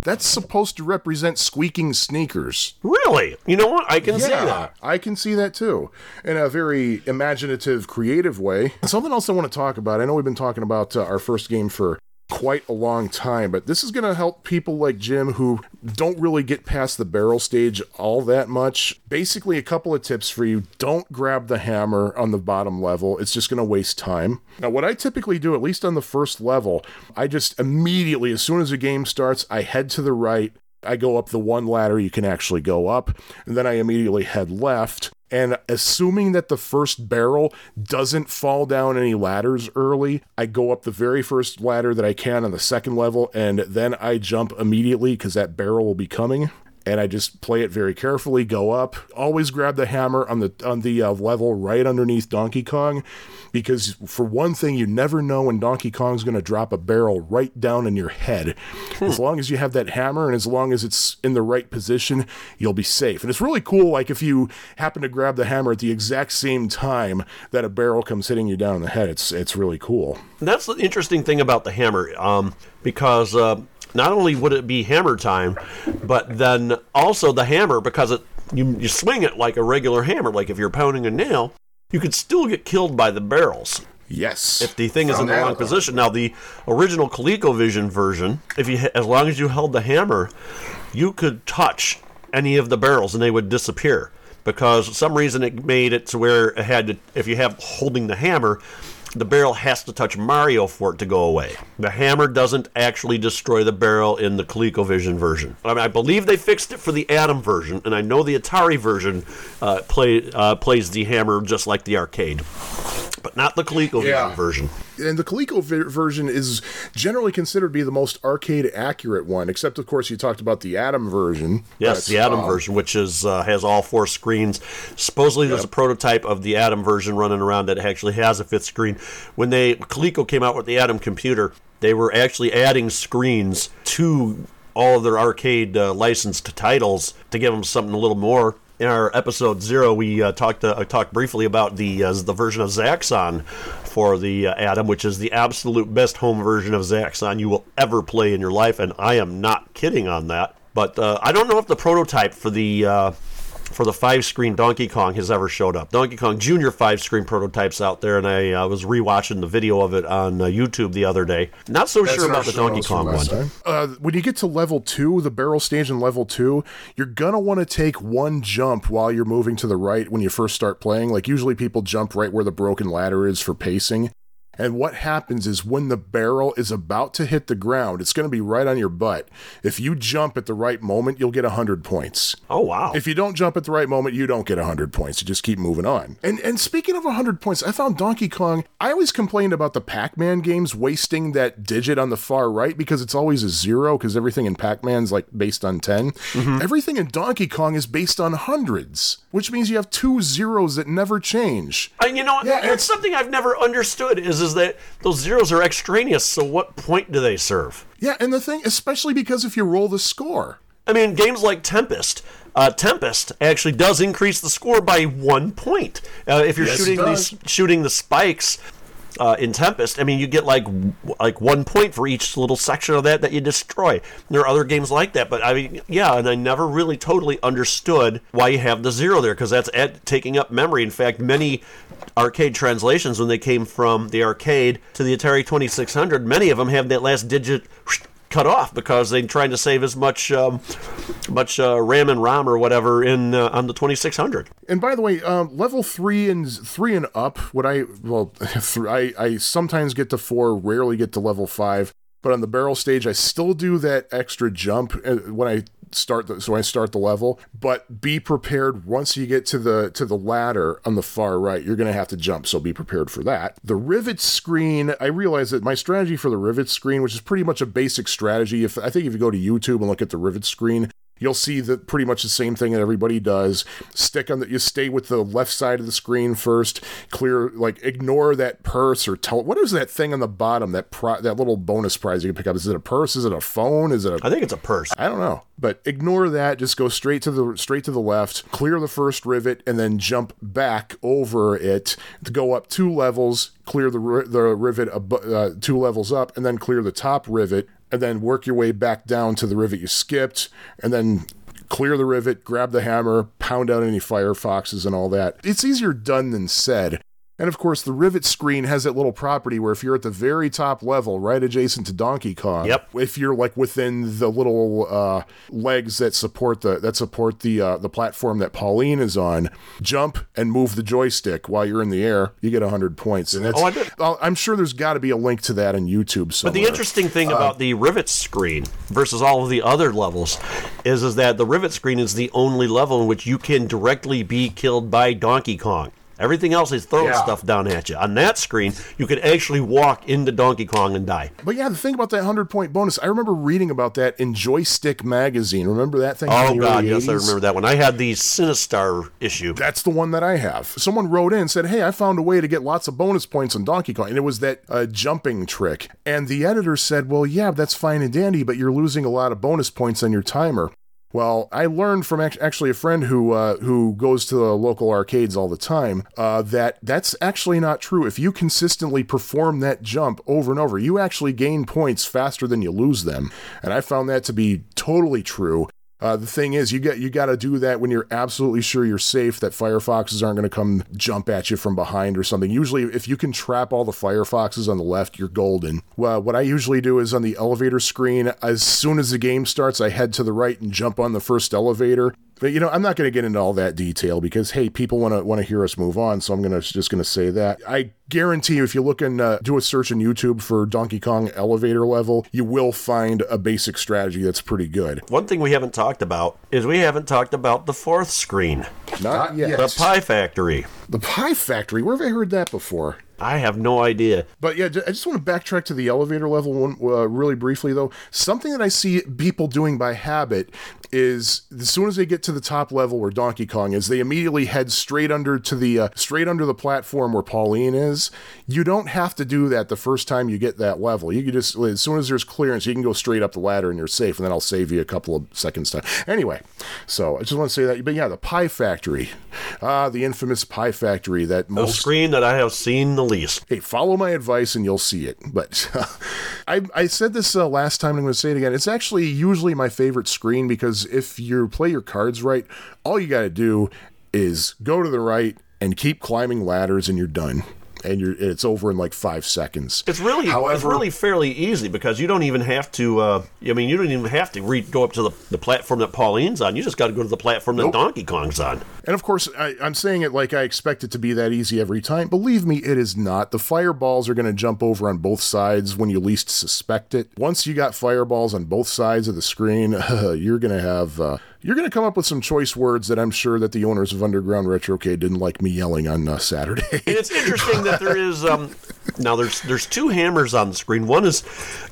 Speaker 3: That's supposed to represent squeaking sneakers.
Speaker 2: Really? You know what? I can
Speaker 3: yeah,
Speaker 2: see that.
Speaker 3: I can see that too. In a very imaginative, creative way. Something else I want to talk about. I know we've been talking about uh, our first game for quite a long time, but this is going to help people like Jim who don't really get past the barrel stage all that much. Basically, a couple of tips for you don't grab the hammer on the bottom level, it's just going to waste time. Now, what I typically do, at least on the first level, I just immediately, as soon as the game starts, I head to the right. I go up the one ladder you can actually go up, and then I immediately head left and assuming that the first barrel doesn't fall down any ladders early, I go up the very first ladder that I can on the second level, and then I jump immediately because that barrel will be coming and I just play it very carefully. Go up, always grab the hammer on the on the uh, level right underneath Donkey Kong, because for one thing, you never know when Donkey Kong's going to drop a barrel right down in your head. Hmm. As long as you have that hammer and as long as it's in the right position, you'll be safe. And it's really cool. Like if you happen to grab the hammer at the exact same time that a barrel comes hitting you down in the head, it's it's really cool.
Speaker 2: That's the interesting thing about the hammer, um, because. Uh, not only would it be hammer time, but then also the hammer because it you, you swing it like a regular hammer, like if you're pounding a nail, you could still get killed by the barrels.
Speaker 3: Yes.
Speaker 2: If the thing is in the wrong position. Now, the original ColecoVision version, if you as long as you held the hammer, you could touch any of the barrels and they would disappear because some reason it made it to where it had to. If you have holding the hammer, the barrel has to touch Mario for it to go away. The hammer doesn't actually destroy the barrel in the ColecoVision version. I, mean, I believe they fixed it for the Adam version, and I know the Atari version uh, play, uh, plays the hammer just like the arcade but not the ColecoVision yeah. version.
Speaker 3: And the Coleco version is generally considered to be the most arcade accurate one, except of course you talked about the Adam version.
Speaker 2: Yes, the Adam uh, version, which is uh, has all four screens. Supposedly, there's a prototype of the Adam version running around that actually has a fifth screen. When they Coleco came out with the Adam computer, they were actually adding screens to all of their arcade uh, licensed titles to give them something a little more in our episode zero, we uh, talked uh, talked briefly about the uh, the version of Zaxxon for the uh, Adam, which is the absolute best home version of Zaxxon you will ever play in your life, and I am not kidding on that. But uh, I don't know if the prototype for the uh, for the five screen Donkey Kong has ever showed up. Donkey Kong Jr. five screen prototypes out there, and I uh, was rewatching the video of it on uh, YouTube the other day. Not so sure about the Donkey Kong one.
Speaker 3: time. Uh, when you get to level two, the barrel stage in level two, you're gonna want to take one jump while you're moving to the right when you first start playing. Like usually people jump right where the broken ladder is for pacing. And what happens is when the barrel is about to hit the ground, it's going to be right on your butt. If you jump at the right moment, you'll get 100 points.
Speaker 2: Oh wow!
Speaker 3: If you don't jump at the right moment, you don't get 100 points. You just keep moving on. And and speaking of 100 points, I found Donkey Kong. I always complained about the Pac-Man games wasting that digit on the far right because it's always a zero because everything in Pac-Man's like based on 10. Mm-hmm. Everything in Donkey Kong is based on hundreds, which means you have two zeros that never change.
Speaker 2: And you know,
Speaker 3: Yeah,
Speaker 2: that's
Speaker 3: it's-
Speaker 2: something I've never understood is is that those zeros are extraneous. So what point do they serve?
Speaker 3: Yeah, and the thing, especially because if you roll the score,
Speaker 2: I mean, games like Tempest. Uh, Tempest actually does increase the score by one point. Uh, if you're
Speaker 3: Yes,
Speaker 2: shooting these shooting the spikes uh, in Tempest, I mean, you get like like one point for each little section of that that you destroy. There are other games like that, but I mean, yeah, and I never really totally understood why you have the zero there because that's at, taking up memory. In fact, many arcade translations when they came from the arcade to the Atari 2600, many of them have that last digit cut off because they're trying to save as much um, much uh, RAM and ROM or whatever in uh, on the 2600.
Speaker 3: And by the way, um, level three and three and up, what I well, I I sometimes get to four, rarely get to level five. But on the barrel stage, I still do that extra jump uh, when I start the so I start the level. But be prepared once you get to the to the ladder on the far right, you're gonna have to jump. So be prepared for that. The rivet screen, I realize that my strategy for the rivet screen, which is pretty much a basic strategy. If I think if you go to YouTube and look at the rivet screen, You'll see that pretty much the same thing that everybody does. Stick on the, you stay with the left side of the screen first. Clear, like ignore that purse or tell. What is that thing on the bottom? That pri- that little bonus prize you can pick up. Is it a purse? Is it a phone? Is it a
Speaker 2: I think it's a purse.
Speaker 3: I don't know, but ignore that. Just go straight to the straight to the left, clear the first rivet, and then jump back over it to go up two levels. Clear the the rivet abo- uh, two levels up, and then clear the top rivet, and then work your way back down to the rivet you skipped, and then clear the rivet, grab the hammer, pound out any firefoxes and all that. It's easier done than said. And of course, the rivet screen has that little property where if you're at the very top level, right adjacent to Donkey Kong,
Speaker 2: Yep.
Speaker 3: if you're like within the little uh, legs that support the that support the uh, the platform that Pauline is on, jump and move the joystick while you're in the air. You get hundred points, and that's.
Speaker 2: Oh, I did-
Speaker 3: I'll- I'm sure there's got to be a link to that on YouTube. Somewhere.
Speaker 2: But the interesting thing about the rivet screen versus all of the other levels is is that the rivet screen is the only level in which you can directly be killed by Donkey Kong. Everything else is throwing
Speaker 4: Yeah.
Speaker 2: stuff down at you. On that screen, you could actually walk into Donkey Kong and die.
Speaker 3: But yeah, the thing about that hundred point bonus, I remember reading about that in Joystik magazine. Remember that thing?
Speaker 2: Oh God,
Speaker 3: early
Speaker 2: yes, I remember that one. I had the Sinistar issue.
Speaker 3: That's the one that I have. Someone wrote in and said, Hey, I found a way to get lots of bonus points on Donkey Kong. And it was that uh, jumping trick. And the editor said, Well, yeah, that's fine and dandy, but you're losing a lot of bonus points on your timer. Well, I learned from actually a friend who uh, who goes to the local arcades all the time uh, that that's actually not true. If you consistently perform that jump over and over, you actually gain points faster than you lose them, and I found that to be totally true. Uh, the thing is, you get you got to do that when you're absolutely sure you're safe. That firefoxes aren't going to come jump at you from behind or something. Usually, if you can trap all the firefoxes on the left, you're golden. Well, what I usually do is on the elevator screen. As soon as the game starts, I head to the right and jump on the first elevator. But you know, I'm not going to get into all that detail because hey, people want to want to hear us move on. So I'm gonna just going to say that I guarantee you, if you look and uh, do a search on YouTube for Donkey Kong elevator level, you will find a basic strategy that's pretty good.
Speaker 2: One thing we haven't talked about is we haven't talked about the fourth screen,
Speaker 3: Not,
Speaker 4: Not
Speaker 3: yet.
Speaker 4: yet.
Speaker 2: the Pie Factory.
Speaker 3: The Pie Factory. Where have I heard that before?
Speaker 2: I have no idea.
Speaker 3: But yeah, I just want to backtrack to the elevator level one uh, really briefly, though. Something that I see people doing by habit is as soon as they get to the top level where Donkey Kong is, they immediately head straight under to the uh, straight under the platform where Pauline is. You don't have to do that the first time you get that level. You can just as soon as there's clearance, you can go straight up the ladder and you're safe. And then I'll save you a couple of seconds time. Anyway, so I just want to say that. But yeah, the Pie Factory, ah, the infamous Pie Factory that
Speaker 2: The
Speaker 3: most
Speaker 2: screen that I have seen the least.
Speaker 3: hey, follow my advice and you'll see it. But I, I said this uh, last time, and I'm going to say it again. It's actually usually my favorite screen because if you play your cards right, all you got to do is go to the right and keep climbing ladders, and you're done. And you're it's over in like five seconds.
Speaker 2: It's really
Speaker 3: However, it's
Speaker 2: really fairly easy because you don't even have to. Uh, I mean, you don't even have to re- go up to the, the platform that Pauline's on. You just got to go to the platform that Donkey Kong's on.
Speaker 3: And of course, I, I'm saying it like I expect it to be that easy every time. Believe me, it is not. The fireballs are going to jump over on both sides when you least suspect it. Once you got fireballs on both sides of the screen, you're going to have. Uh, you're going to come up with some choice words that I'm sure that the owners of Underground Retrocade didn't like me yelling on uh, Saturday.
Speaker 2: And it's interesting that there is um, now there's there's two hammers on the screen. One is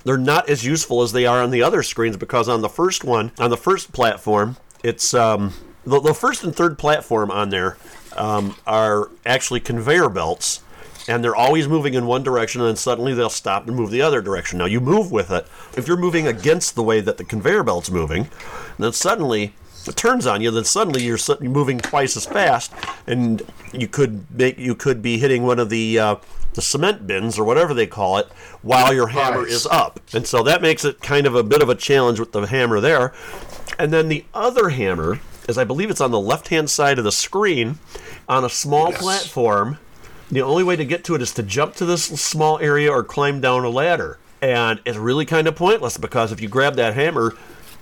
Speaker 2: they're not as useful as they are on the other screens because on the first one on the first platform it's um, the, the first and third platform on there um, are actually conveyor belts. And they're always moving in one direction, and then suddenly they'll stop and move the other direction. Now you move with it. If you're moving against the way that the conveyor belt's moving, then suddenly turns on you, then suddenly you're moving twice as fast, and you could make you could be hitting one of the uh, the cement bins or whatever they call it while your hammer
Speaker 3: Nice.
Speaker 2: is up, and so that makes it kind of a bit of a challenge with the hammer there. And then the other hammer is, I believe, it's on the left hand side of the screen on a small
Speaker 3: Yes.
Speaker 2: platform. The only way to get to it is to jump to this small area or climb down a ladder. And it's really kind of pointless because if you grab that hammer,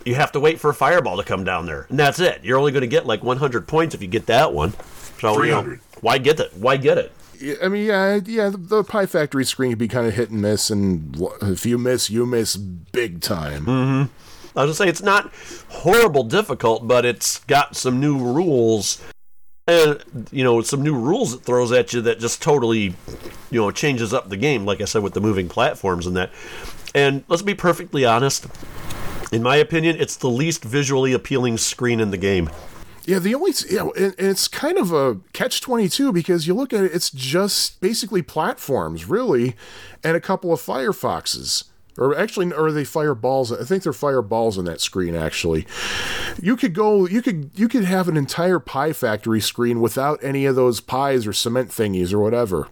Speaker 2: you have to wait for a fireball to come down there. And that's it. You're only going to get like 100 points if you get that one. So, you know, why get it? Why get it?
Speaker 3: I mean, yeah, yeah. The, the Pie Factory screen can be kind of hit and miss, and if you miss, you miss big time. Mm-hmm.
Speaker 2: I was gonna say it's not horrible difficult, but it's got some new rules, and you know some new rules it throws at you that just totally, you know, changes up the game. Like I said with the moving platforms and that. And let's be perfectly honest. In my opinion, it's the least visually appealing screen in the game.
Speaker 3: Yeah, the only yeah, and, and it's kind of a catch twenty two because you look at it, it's just basically platforms, really, and a couple of firefoxes. Or actually, or they fireballs? I think they're fireballs on that screen. Actually, you could go, you could, you could have an entire pie factory screen without any of those pies or cement thingies or whatever.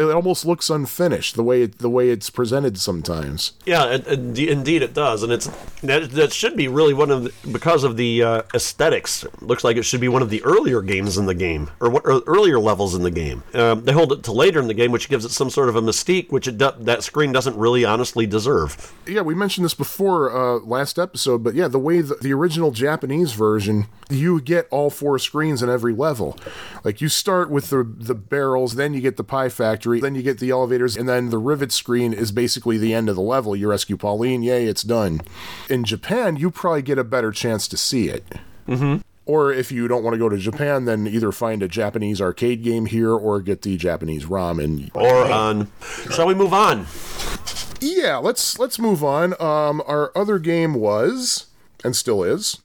Speaker 3: It almost looks unfinished the way it, the way it's presented sometimes.
Speaker 2: Yeah, and, and indeed it does, and it's that, that should be really one of the, because of the uh, aesthetics. Looks like it should be one of the earlier games in the game, or what or earlier levels in the game. Um, they hold it to later in the game, which gives it some sort of a mystique, which it do, that screen doesn't really honestly deserve.
Speaker 3: yeah, we mentioned this before uh, last episode, but yeah, the way the, the original Japanese version, you get all four screens in every level. Like you start with the the barrels, then you get the pie factory, then you get the elevators, and then the rivet screen is basically the end of the level. You rescue Pauline, yay, it's done. In Japan, you probably get a better chance to see it. Mm-hmm. Or if you don't want to go to Japan, then either find a Japanese arcade game here or get the Japanese ramen.
Speaker 2: Or on, shall we move on?
Speaker 3: Yeah, let's let's move on. Um, our other game was and still is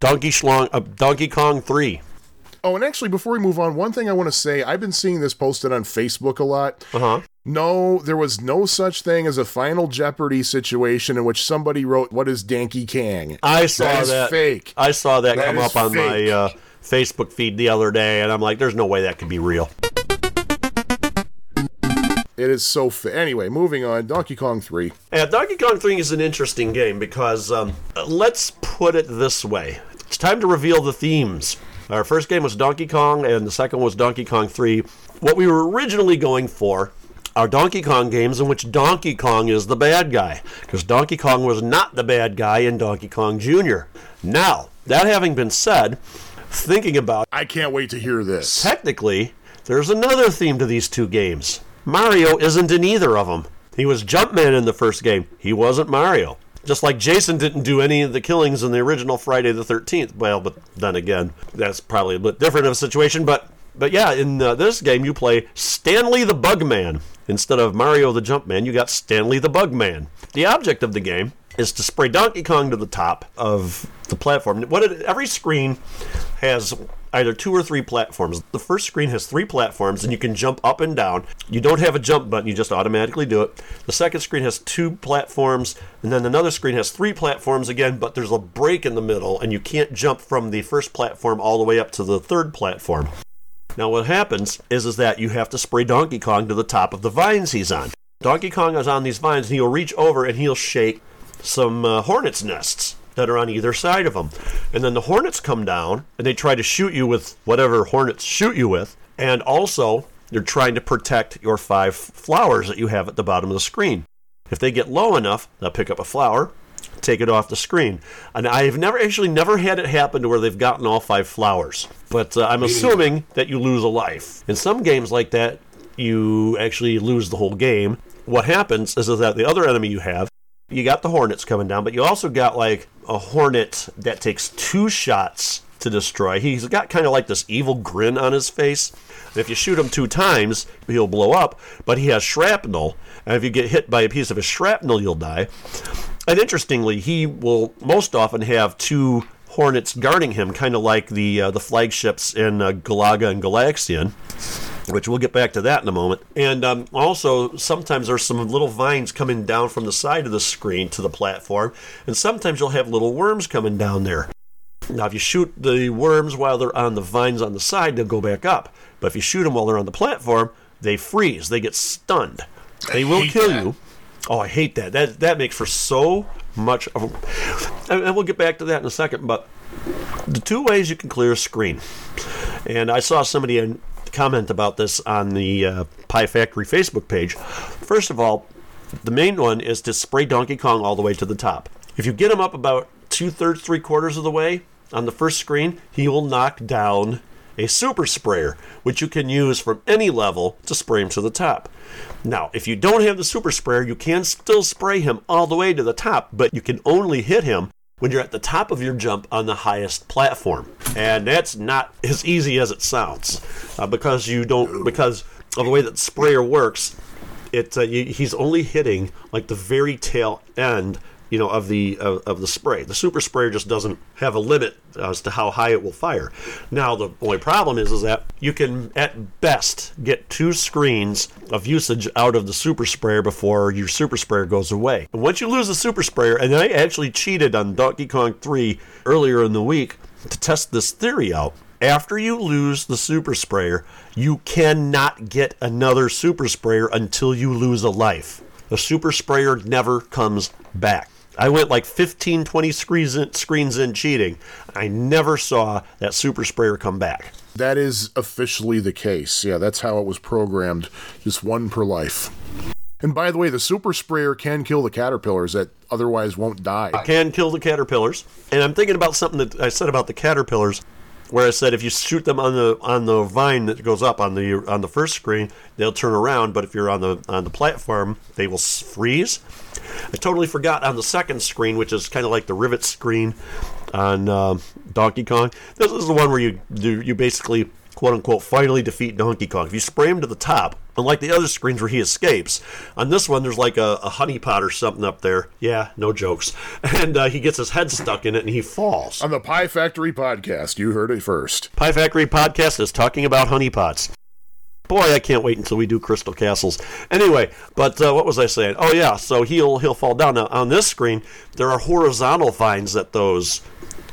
Speaker 2: Donkey Schlong, uh, Donkey Kong Three.
Speaker 3: Oh, and actually, before we move on, one thing I want to say I've been seeing this posted on Facebook a lot.
Speaker 2: Uh huh.
Speaker 3: No, there was no such thing as a Final Jeopardy situation in which somebody wrote, What is Danky Kang?
Speaker 2: I saw
Speaker 3: That fake.
Speaker 2: I saw that,
Speaker 3: That
Speaker 2: come up on my uh, Facebook feed the other day, and I'm like, "There's no way that could be real."
Speaker 3: It is so fa- Anyway, moving on. Donkey Kong 3.
Speaker 2: Yeah, Donkey Kong 3 is an interesting game because, um, let's put it this way. It's time to reveal the themes. Our first game was Donkey Kong, and the second was Donkey Kong 3. What we were originally going for are Donkey Kong games in which Donkey Kong is the bad guy, because Donkey Kong was not the bad guy in Donkey Kong Jr. Now, that having been said, thinking about
Speaker 3: I can't wait to hear this.
Speaker 2: Technically, there's another theme to these two games. Mario isn't in either of them. He was Jumpman in the first game. He wasn't Mario. Just like Jason didn't do any of the killings in the original Friday the 13th. Well, but then again, that's probably a bit different of a situation. But but yeah, in uh, this game you play Stanley the Bugman instead of Mario the Jumpman. You got Stanley the Bugman. The object of the game is to spray Donkey Kong to the top of the platform. What it, every screen has either two or three platforms. The first screen has three platforms, and you can jump up and down. You don't have a jump button, you just automatically do it. The second screen has two platforms, and then another screen has three platforms again, but there's a break in the middle, and you can't jump from the first platform all the way up to the third platform. Now, what happens is, is that you have to spray Donkey Kong to the top of the vines he's on. Donkey Kong is on these vines, and he'll reach over and he'll shake some uh, hornets' nests that are on either side of them. And then the hornets come down and they try to shoot you with whatever hornets shoot you with. And also, they're trying to protect your five flowers that you have at the bottom of the screen. If they get low enough, they'll pick up a flower, take it off the screen. And I've never actually never had it happen to where they've gotten all five flowers. But uh, I'm assuming that you lose a life. In some games like that, you actually lose the whole game. What happens is that the other enemy you have you got the hornets coming down, but you also got like a hornet that takes two shots to destroy. He's got kind of like this evil grin on his face. And if you shoot him two times, he'll blow up, but he has shrapnel. And if you get hit by a piece of his shrapnel, you'll die. And interestingly, he will most often have two hornets guarding him, kind of like the uh, the flagships in uh, Galaga and Galaxian which we'll get back to that in a moment. And um, also, sometimes there's some little vines coming down from the side of the screen to the platform, and sometimes you'll have little worms coming down there. Now, if you shoot the worms while they're on the vines on the side, they'll go back up. But if you shoot them while they're on the platform, they freeze. They get stunned. They will kill that. you. Oh, I hate that. That that makes for so much of. A... And we'll get back to that in a second. But the two ways you can clear a screen, and I saw somebody in comment about this on the uh, Pie Factory Facebook page. First of all, the main one is to spray Donkey Kong all the way to the top. If you get him up about two thirds, three quarters of the way on the first screen, he will knock down a super sprayer, which you can use from any level to spray him to the top. Now, if you don't have the super sprayer, you can still spray him all the way to the top, but you can only hit him when you're at the top of your jump on the highest platform. And that's not as easy as it sounds uh, because you don't, because of the way that sprayer works, it, uh, you, he's only hitting like the very tail end you know of the of, of, the spray. The super sprayer just doesn't have a limit as to how high it will fire. Now the only problem is is that you can at best get two screens of usage out of the super sprayer before your super sprayer goes away. Once you lose the super sprayer, and I actually cheated on Donkey Kong 3 earlier in the week to test this theory out. After you lose the super sprayer, you cannot get another super sprayer until you lose a life. The super sprayer never comes back. I went like 15, 20 screens in, screens in cheating. I never saw that super sprayer come back.
Speaker 3: That is officially the case. Yeah, that's how it was programmed. Just one per life. And by the way, the super sprayer can kill the caterpillars that otherwise won't die.
Speaker 2: It can kill the caterpillars. And I'm thinking about something that I said about the caterpillars where I said if you shoot them on the on the vine that goes up on the on the first screen, they'll turn around. But if you're on the on the platform, they will freeze. I totally forgot on the second screen, which is kind of like the rivet screen on uh, Donkey Kong. This is the one where you do you basically quote unquote finally defeat Donkey Kong. If you spray him to the top, unlike the other screens where he escapes, on this one there's like a, a honey pot or something up there. Yeah, no jokes. And uh, he gets his head stuck in it and he falls.
Speaker 3: On the Pie Factory podcast, you heard it first.
Speaker 2: Pie Factory podcast is talking about honey pots. Boy, I can't wait until we do Crystal Castles. Anyway, but uh, what was I saying? Oh yeah, so he'll he'll fall down. Now on this screen, there are horizontal vines that those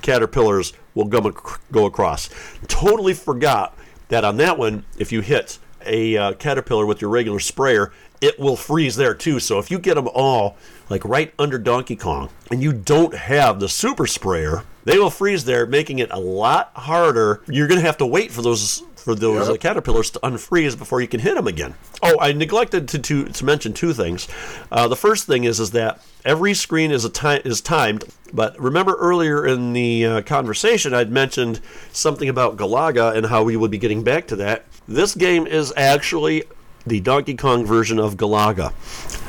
Speaker 2: caterpillars will go, go across. Totally forgot that on that one, if you hit a uh, caterpillar with your regular sprayer, it will freeze there too. So if you get them all like right under Donkey Kong and you don't have the super sprayer, they will freeze there, making it a lot harder. You're going to have to wait for those for those yep. uh, caterpillars to unfreeze before you can hit them again. Oh, I neglected to to, to mention two things. Uh, the first thing is is that every screen is a time is timed. But remember earlier in the uh, conversation, I'd mentioned something about Galaga and how we would be getting back to that. This game is actually the Donkey Kong version of Galaga.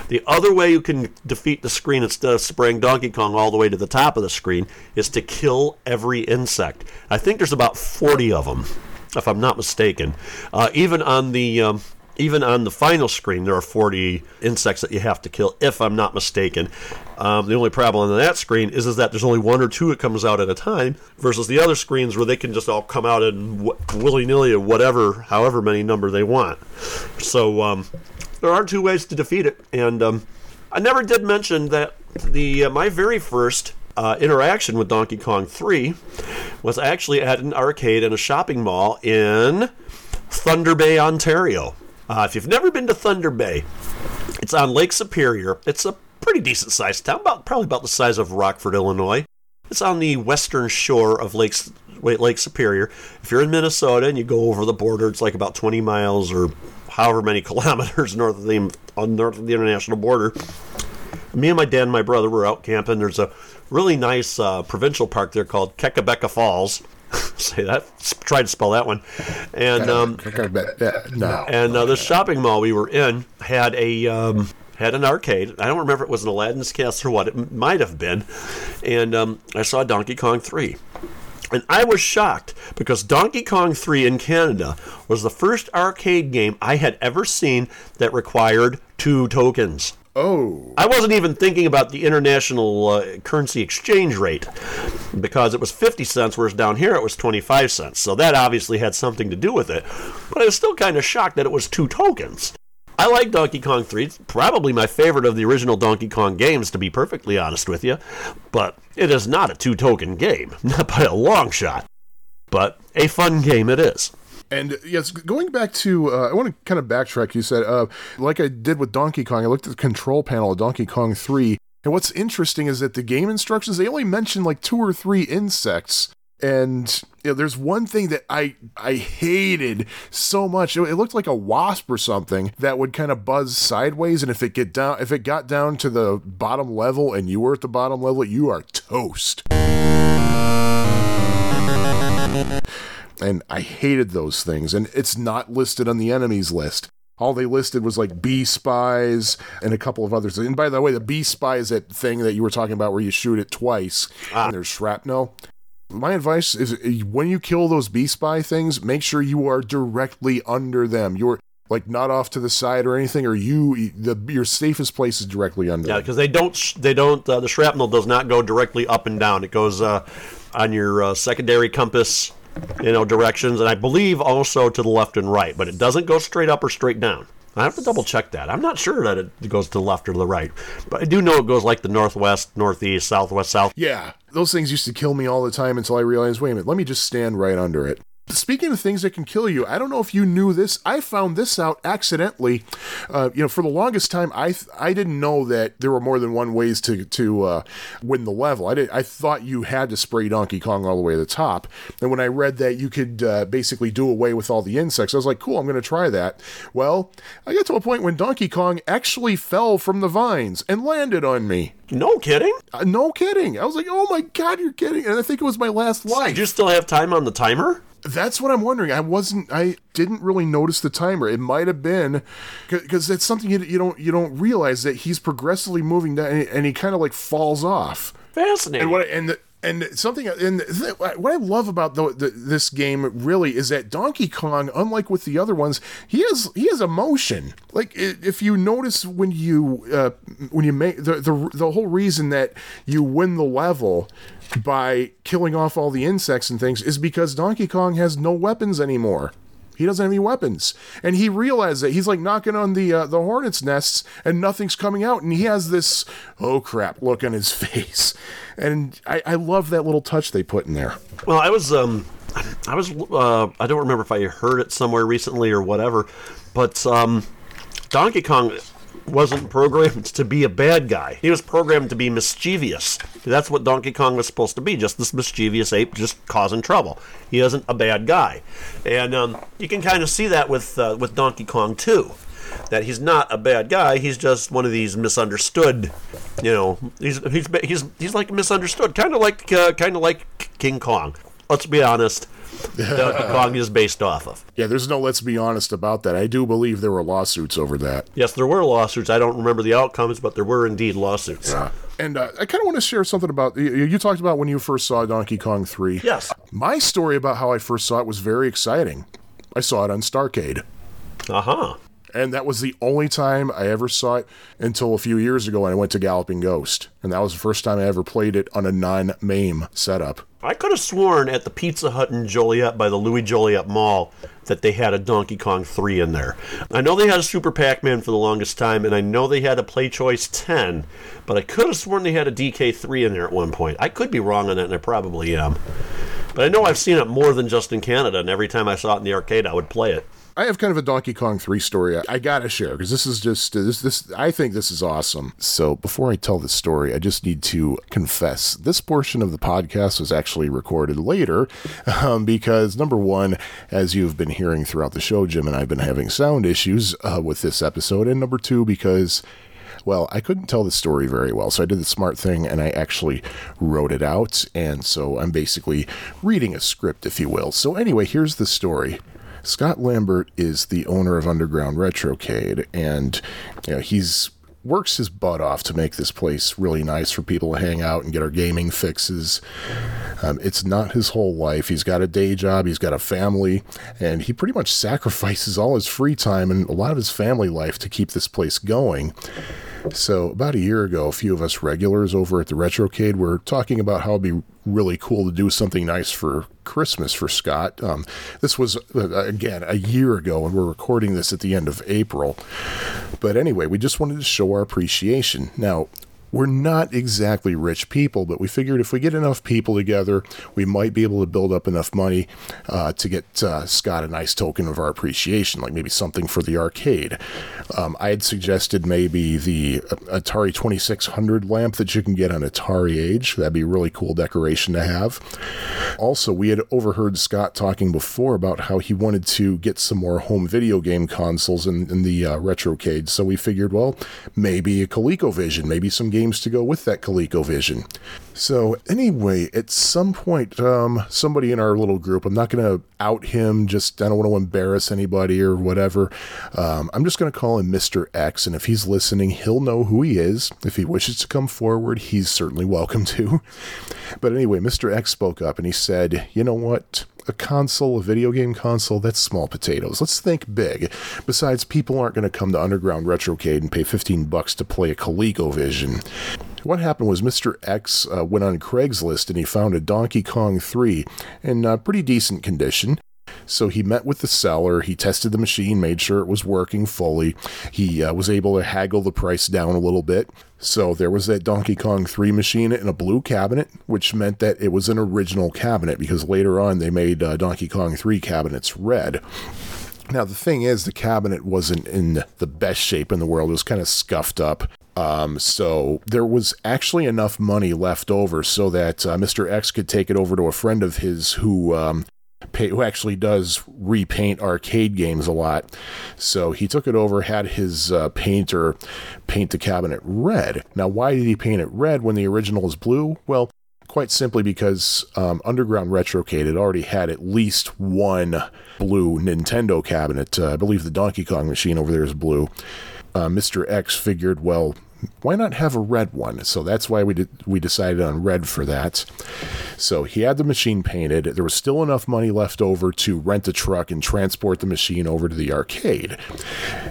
Speaker 2: The other way you can defeat the screen instead of spraying Donkey Kong all the way to the top of the screen is to kill every insect. I think there's about 40 of them, if I'm not mistaken. Uh, even on the um, even on the final screen, there are 40 insects that you have to kill, if I'm not mistaken. Um, the only problem on that screen is, is that there's only one or two that comes out at a time, versus the other screens where they can just all come out in willy nilly, whatever, however many number they want. So um, there are two ways to defeat it, and um, I never did mention that the uh, my very first uh, interaction with Donkey Kong 3 was actually at an arcade in a shopping mall in Thunder Bay, Ontario. Uh, if you've never been to Thunder Bay, it's on Lake Superior. It's a pretty decent sized town, about probably about the size of Rockford, Illinois. It's on the western shore of Lake Lake Superior. If you're in Minnesota and you go over the border, it's like about 20 miles or however many kilometers north of the north of the international border. Me and my dad and my brother were out camping. There's a really nice uh, provincial park there called Kakabeka Falls. say that. Try to spell that one. And um,
Speaker 3: no.
Speaker 2: And uh, the shopping mall we were in had a um, had an arcade. I don't remember if it was an Aladdin's Castle or what. It might have been. And um, I saw Donkey Kong Three. And I was shocked because Donkey Kong 3 in Canada was the first arcade game I had ever seen that required two tokens.
Speaker 3: Oh.
Speaker 2: I wasn't even thinking about the international uh, currency exchange rate because it was 50 cents, whereas down here it was 25 cents. So that obviously had something to do with it. But I was still kind of shocked that it was two tokens. I like Donkey Kong 3. It's probably my favorite of the original Donkey Kong games, to be perfectly honest with you. But it is not a two token game, not by a long shot. But a fun game it is.
Speaker 3: And yes, going back to, uh, I want to kind of backtrack. You said, uh, like I did with Donkey Kong, I looked at the control panel of Donkey Kong 3. And what's interesting is that the game instructions, they only mention like two or three insects. And you know, there's one thing that I I hated so much. It, it looked like a wasp or something that would kind of buzz sideways, and if it get down, if it got down to the bottom level, and you were at the bottom level, you are toast and I hated those things. And it's not listed on the enemies list. All they listed was like bee spies and a couple of others. And by the way, the bee spy is that thing that you were talking about where you shoot it twice ah. and there's shrapnel. My advice is when you kill those bee spy things, make sure you are directly under them. You're like not off to the side or anything, or you the your safest place is directly under.
Speaker 2: Yeah, because they don't they don't uh, the shrapnel does not go directly up and down. It goes uh, on your uh, secondary compass you know, directions, and I believe also to the left and right, but it doesn't go straight up or straight down. I have to double check that. I'm not sure that it goes to the left or the right, but I do know it goes like the northwest, northeast, southwest, south.
Speaker 3: Yeah, those things used to kill me all the time until I realized, wait a minute, let me just stand right under it. Speaking of things that can kill you, I don't know if you knew this. I found this out accidentally. Uh, you know, for the longest time, I th- I didn't know that there were more than one ways to to uh, win the level. I did, I thought you had to spray Donkey Kong all the way to the top. And when I read that you could uh, basically do away with all the insects, I was like, cool, I'm going to try that. Well, I got to a point when Donkey Kong actually fell from the vines and landed on me.
Speaker 2: No kidding.
Speaker 3: Uh, no kidding. I was like, oh my god, you're kidding. And I think it was my last life.
Speaker 2: Did you still have time on the timer?
Speaker 3: That's what I'm wondering. I wasn't. I didn't really notice the timer. It might have been because it's something you, you, don't you don't realize that he's progressively moving down, and, and he kind of like falls off.
Speaker 2: Fascinating.
Speaker 3: And what and the, and something and th- what I love about the, the, this game really is that Donkey Kong, unlike with the other ones, he has he has emotion. Like if you notice when you uh, when you make the, the the whole reason that you win the level by killing off all the insects and things is because Donkey Kong has no weapons anymore. He doesn't have any weapons, and he realizes that he's like knocking on the uh, the hornets' nests, and nothing's coming out, and he has this oh crap look on his face, and I, I love that little touch they put in there.
Speaker 2: Well, I was um, I was uh, I don't remember if I heard it somewhere recently or whatever, but um, Donkey Kong wasn't programmed to be a bad guy. He was programmed to be mischievous. That's what Donkey Kong was supposed to be, just this mischievous ape just causing trouble. He isn't a bad guy. And um, you can kind of see that with, uh, with Donkey Kong too. That he's not a bad guy. He's just one of these misunderstood. You know, he's he's he's he's like misunderstood, kind of like uh, kind of like King Kong. let's be honest, Donkey Kong is based off of.
Speaker 3: Yeah, there's no let's be honest about that. I do believe there were lawsuits over that.
Speaker 2: Yes, there were lawsuits. I don't remember the outcomes, but there were indeed lawsuits.
Speaker 3: And uh, I kind of want to share something about you, you talked about when you first saw Donkey Kong 3.
Speaker 2: Yes.
Speaker 3: My story about how I first saw it was very exciting. I saw it on Starcade.
Speaker 2: Uh huh.
Speaker 3: And that was the only time I ever saw it until a few years ago when I went to Galloping Ghost. And that was the first time I ever played it on a non MAME setup.
Speaker 2: I could have sworn at the Pizza Hut in Joliet by the Louis Joliet Mall that they had a Donkey Kong 3 in there. I know they had a Super Pac Man for the longest time, and I know they had a Play Choice 10, but I could have sworn they had a DK3 in there at one point. I could be wrong on that, and I probably am. But I know I've seen it more than just in Canada, and every time I saw it in the arcade, I would play it.
Speaker 3: I have kind of a Donkey Kong 3 story I, I gotta share because this is just uh, this this I think this is awesome. So before I tell the story, I just need to confess this portion of the podcast was actually recorded later um, because number one, as you've been hearing throughout the show, Jim and I've been having sound issues uh, with this episode, and number two because well, I couldn't tell the story very well, so I did the smart thing and I actually wrote it out. And so I'm basically reading a script, if you will. So, anyway, here's the story. Scott Lambert is the owner of Underground Retrocade, and you know, he's works his butt off to make this place really nice for people to hang out and get our gaming fixes. Um, it's not his whole life. He's got a day job, he's got a family, and he pretty much sacrifices all his free time and a lot of his family life to keep this place going. So, about a year ago, a few of us regulars over at the Retrocade were talking about how it'd be really cool to do something nice for Christmas for Scott. Um, this was, uh, again, a year ago, and we're recording this at the end of April. But anyway, we just wanted to show our appreciation. Now, we're not exactly rich people, but we figured if we get enough people together, we might be able to build up enough money uh, to get uh, Scott a nice token of our appreciation, like maybe something for the arcade. Um, I had suggested maybe the Atari 2600 lamp that you can get on Atari Age. That'd be a really cool decoration to have. Also, we had overheard Scott talking before about how he wanted to get some more home video game consoles in, in the uh, Retrocade, so we figured, well, maybe a ColecoVision, maybe some to go with that ColecoVision. So anyway, at some point, um, somebody in our little group, I'm not going to out him, just I don't want to embarrass anybody or whatever. Um, I'm just going to call him Mr. X, and if he's listening, he'll know who he is. If he wishes to come forward, he's certainly welcome to. But anyway, Mr. X spoke up and he said, "You know what?" A console, a video game console, that's small potatoes. Let's think big. Besides, people aren't going to come to Underground Retrocade and pay 15 bucks to play a ColecoVision. What happened was Mr. X uh, went on Craigslist and he found a Donkey Kong 3 in uh, pretty decent condition. So he met with the seller, he tested the machine, made sure it was working fully. He uh, was able to haggle the price down a little bit. So there was that Donkey Kong 3 machine in a blue cabinet, which meant that it was an original cabinet because later on they made uh, Donkey Kong 3 cabinets red. Now, the thing is, the cabinet wasn't in the best shape in the world. It was kind of scuffed up. Um, so there was actually enough money left over so that uh, Mr. X could take it over to a friend of his who um, who actually does repaint arcade games a lot. So he took it over, had his uh, painter paint the cabinet red. Now, why did he paint it red when the original is blue? Well, quite simply because um, Underground Retrocade had already had at least one blue Nintendo cabinet. Uh, I believe the Donkey Kong machine over there is blue. Uh, Mr. X figured, well, why not have a red one? So that's why we did, we decided on red for that. So he had the machine painted. There was still enough money left over to rent a truck and transport the machine over to the arcade.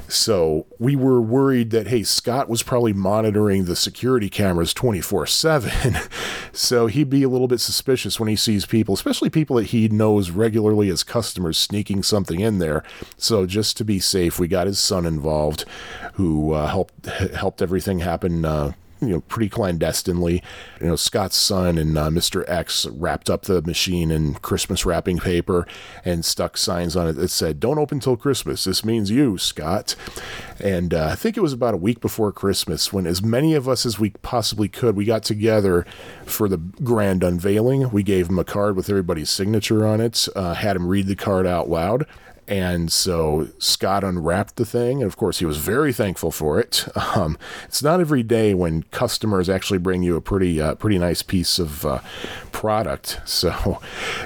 Speaker 3: So we were worried that hey, Scott was probably monitoring the security cameras 24/7. so he'd be a little bit suspicious when he sees people, especially people that he knows regularly as customers sneaking something in there. So just to be safe, we got his son involved who uh, helped helped everything happen uh, you know pretty clandestinely. You know, Scott's son and uh, Mr. X wrapped up the machine in Christmas wrapping paper and stuck signs on it that said, "Don't open till Christmas. This means you, Scott." And uh, I think it was about a week before Christmas when as many of us as we possibly could, we got together for the grand unveiling. We gave him a card with everybody's signature on it, uh, had him read the card out loud And so Scott unwrapped the thing, and of course, he was very thankful for it. Um, it's not every day when customers actually bring you a pretty, uh, pretty nice piece of uh, product. So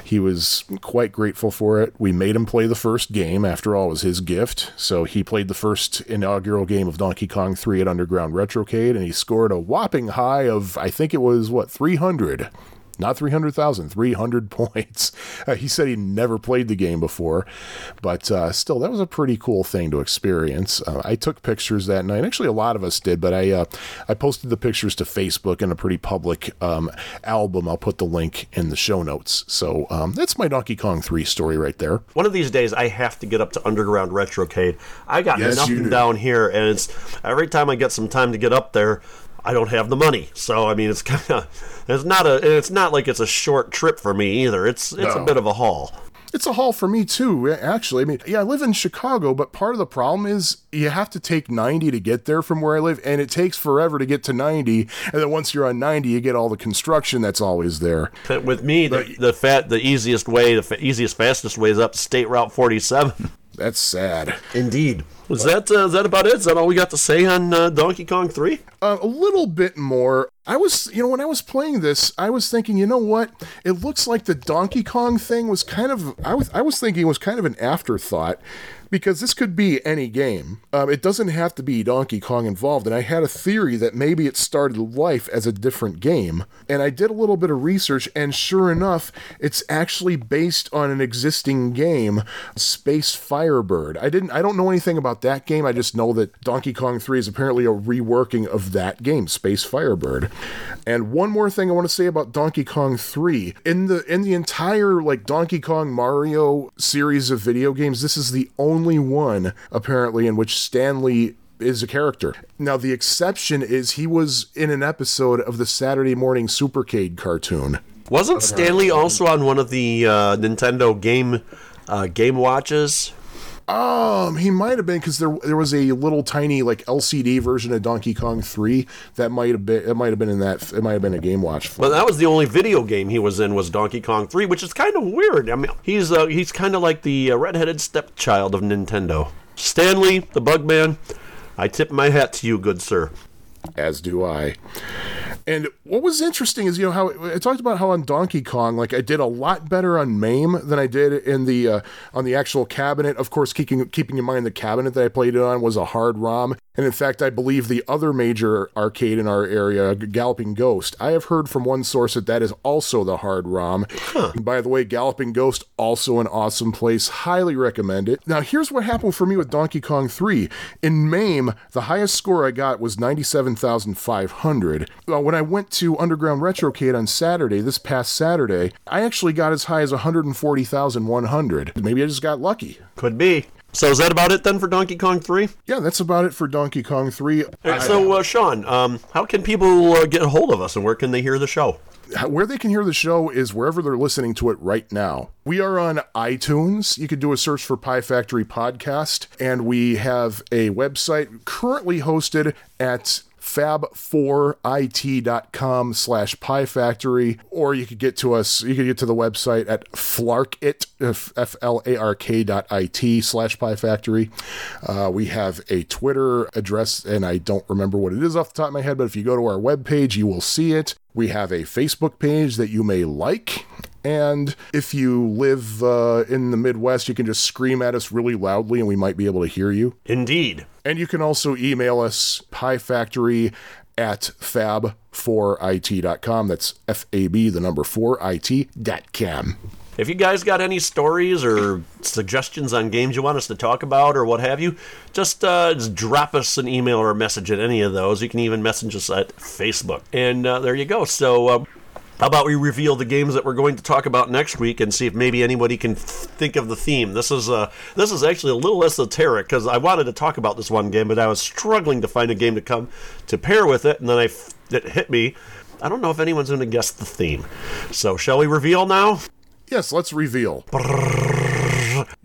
Speaker 3: he was quite grateful for it. We made him play the first game. After all, it was his gift. So he played the first inaugural game of Donkey Kong 3 at Underground Retrocade, and he scored a whopping high of, I think it was, what, 300 not 300,000, 300 points. Uh, he said he never played the game before, but uh, still, that was a pretty cool thing to experience. Uh, I took pictures that night. Actually, a lot of us did, but I uh, I posted the pictures to Facebook in a pretty public um, album. I'll put the link in the show notes. So um, that's my Donkey Kong 3 story right there.
Speaker 2: One of these days, I have to get up to Underground Retrocade. I got
Speaker 3: Yes,
Speaker 2: nothing
Speaker 3: do.
Speaker 2: down here, and it's every time I get some time to get up there, I don't have the money. So I mean, it's kind of it's not a it's not like it's a short trip for me either. It's it's a bit of a haul.
Speaker 3: It's a haul for me too, actually. I mean, yeah, I live in Chicago, but part of the problem is you have to take 90 to get there from where I live, and it takes forever to get to 90. And then once you're on 90, you get all the construction that's always there.
Speaker 2: With me, the, the fat the easiest way, the fa- easiest fastest way is up State Route 47.
Speaker 3: That's sad.
Speaker 2: Indeed. Was that uh, is that about it? Is that all we got to say on uh, Donkey Kong 3?
Speaker 3: Uh, a little bit more. I was, you know, when I was playing this, I was thinking, you know what? It looks like the Donkey Kong thing was kind of. I was, I was thinking it was kind of an afterthought because this could be any game. Um, it doesn't have to be Donkey Kong involved. And I had a theory that maybe it started life as a different game. And I did a little bit of research, and sure enough, it's actually based on an existing game, Space Firebird. I didn't, I don't know anything about that game. I just know that Donkey Kong 3 is apparently a reworking of that game, Space Firebird. And one more thing I want to say about Donkey Kong 3. In the in the entire like Donkey Kong Mario series of video games, this is the only one apparently in which Stanley is a character. Now the exception is he was in an episode of the Saturday Morning Supercade cartoon.
Speaker 2: Wasn't Stanley also on one of the uh, Nintendo game uh, game watches?
Speaker 3: Um, he might have been because there there was a little tiny like LCD version of Donkey Kong 3 that might have been it might have been in that it might have been a Game Watch.
Speaker 2: Well, that was the only video game he was in was Donkey Kong 3, which is kind of weird. I mean, he's uh, he's kind of like the uh, redheaded stepchild of Nintendo. Stanley, the Bugman, I tip my hat to you, good sir.
Speaker 3: as do I. And what was interesting is, you know, how I talked about how on Donkey Kong, like I did a lot better on MAME than I did in the uh, on the actual cabinet. Of course, keeping keeping in mind the cabinet that I played it on was a hard ROM, and in fact, I believe the other major arcade in our area, Galloping Ghost, I have heard from one source that that is also the hard ROM. And by the way, Galloping Ghost also an awesome place. Highly recommend it. Now, here's what happened for me with Donkey Kong 3. In MAME, the highest score I got was 97,500. Well, when I went to Underground Retrocade on Saturday, this past Saturday, I actually got as high as 140,100. Maybe I just got lucky.
Speaker 2: Could be. So is that about it then for Donkey Kong 3?
Speaker 3: Yeah, that's about it for Donkey Kong 3.
Speaker 2: All right, so uh, Sean, um, how can people uh, get a hold of us and where can they hear the show?
Speaker 3: Where they can hear the show is wherever they're listening to it right now. We are on iTunes. You can do a search for Pie Factory Podcast, and we have a website currently hosted at fab4it.com slash pie factory or you could get to us you could get to the website at flarkit f-l-a-r-k dot it slash pie factory. Uh, we have a twitter address and i don't remember what it is off the top of my head but if you go to our webpage you will see it. We have a facebook page that you may like and if you live uh, in the Midwest, you can just scream at us really loudly and we might be able to hear you.
Speaker 2: Indeed.
Speaker 3: And you can also email us piefactory at fab4it.com. That's F A B, the number 4it.com.
Speaker 2: If you guys got any stories or suggestions on games you want us to talk about or what have you, just, uh, just drop us an email or a message at any of those. You can even message us at Facebook. And uh, there you go. So, uh, how about we reveal the games that we're going to talk about next week and see if maybe anybody can th- think of the theme. This is uh, this is actually a little esoteric because I wanted to talk about this one game, but I was struggling to find a game to come to pair with it, and then I f- it hit me. I don't know if anyone's going to guess the theme. So, shall we reveal now?
Speaker 3: Yes, let's reveal.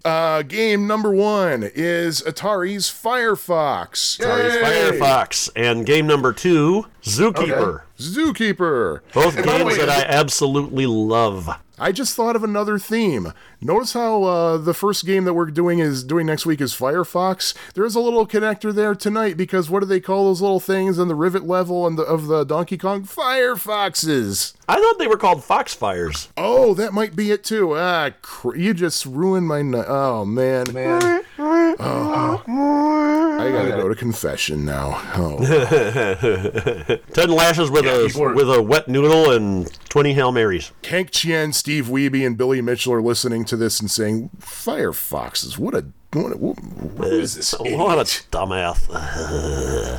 Speaker 3: Uh, game number one is Atari's Firefox.
Speaker 2: Atari's
Speaker 3: Yay!
Speaker 2: Firefox. And game number two, Zookeeper.
Speaker 3: Zookeeper.
Speaker 2: Both
Speaker 3: And
Speaker 2: games
Speaker 3: way,
Speaker 2: that I absolutely love.
Speaker 3: I just thought of another theme. Notice how uh, the first game that we're doing is doing next week is Firefox. There's a little connector there tonight because what do they call those little things on the rivet level and the, of the Donkey Kong Firefoxes?
Speaker 2: I thought they were called Foxfires.
Speaker 3: Oh, that might be it too. Ah, cr- you just ruined my. Ni- oh man, man. Oh, I gotta go to confession now.
Speaker 2: Ten lashes with a
Speaker 3: before-
Speaker 2: with a wet noodle and twenty hail marys.
Speaker 3: Hank Chien, Steve Wiebe, and Billy Mitchell are listening to this and saying, "Firefoxes, what a what, a, what, what is this?"
Speaker 2: What a dumbass.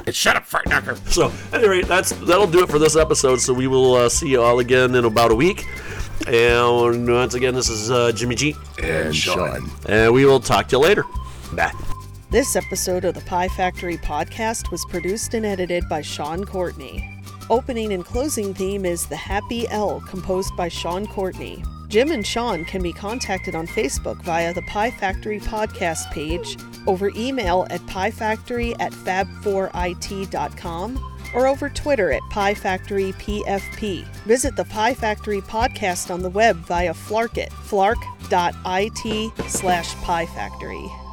Speaker 3: Shut up, fart knocker.
Speaker 2: So, at any rate, that's that'll do it for this episode. So we will uh, see you all again in about a week. And once again, this is uh, Jimmy G,
Speaker 3: And Sean.
Speaker 2: and we will talk to you later. Bye.
Speaker 1: This episode of the Pie Factory podcast was produced and edited by Sean Courtney. Opening and closing theme is The Happy L, composed by Sean Courtney. Jim and Sean can be contacted on Facebook via the Pie Factory podcast page, over email at piefactory at fab4it.com, or over Twitter at Pie Factory PFP. Visit the Pie Factory podcast on the web via Flarkit, flark.it slash Pie Factory.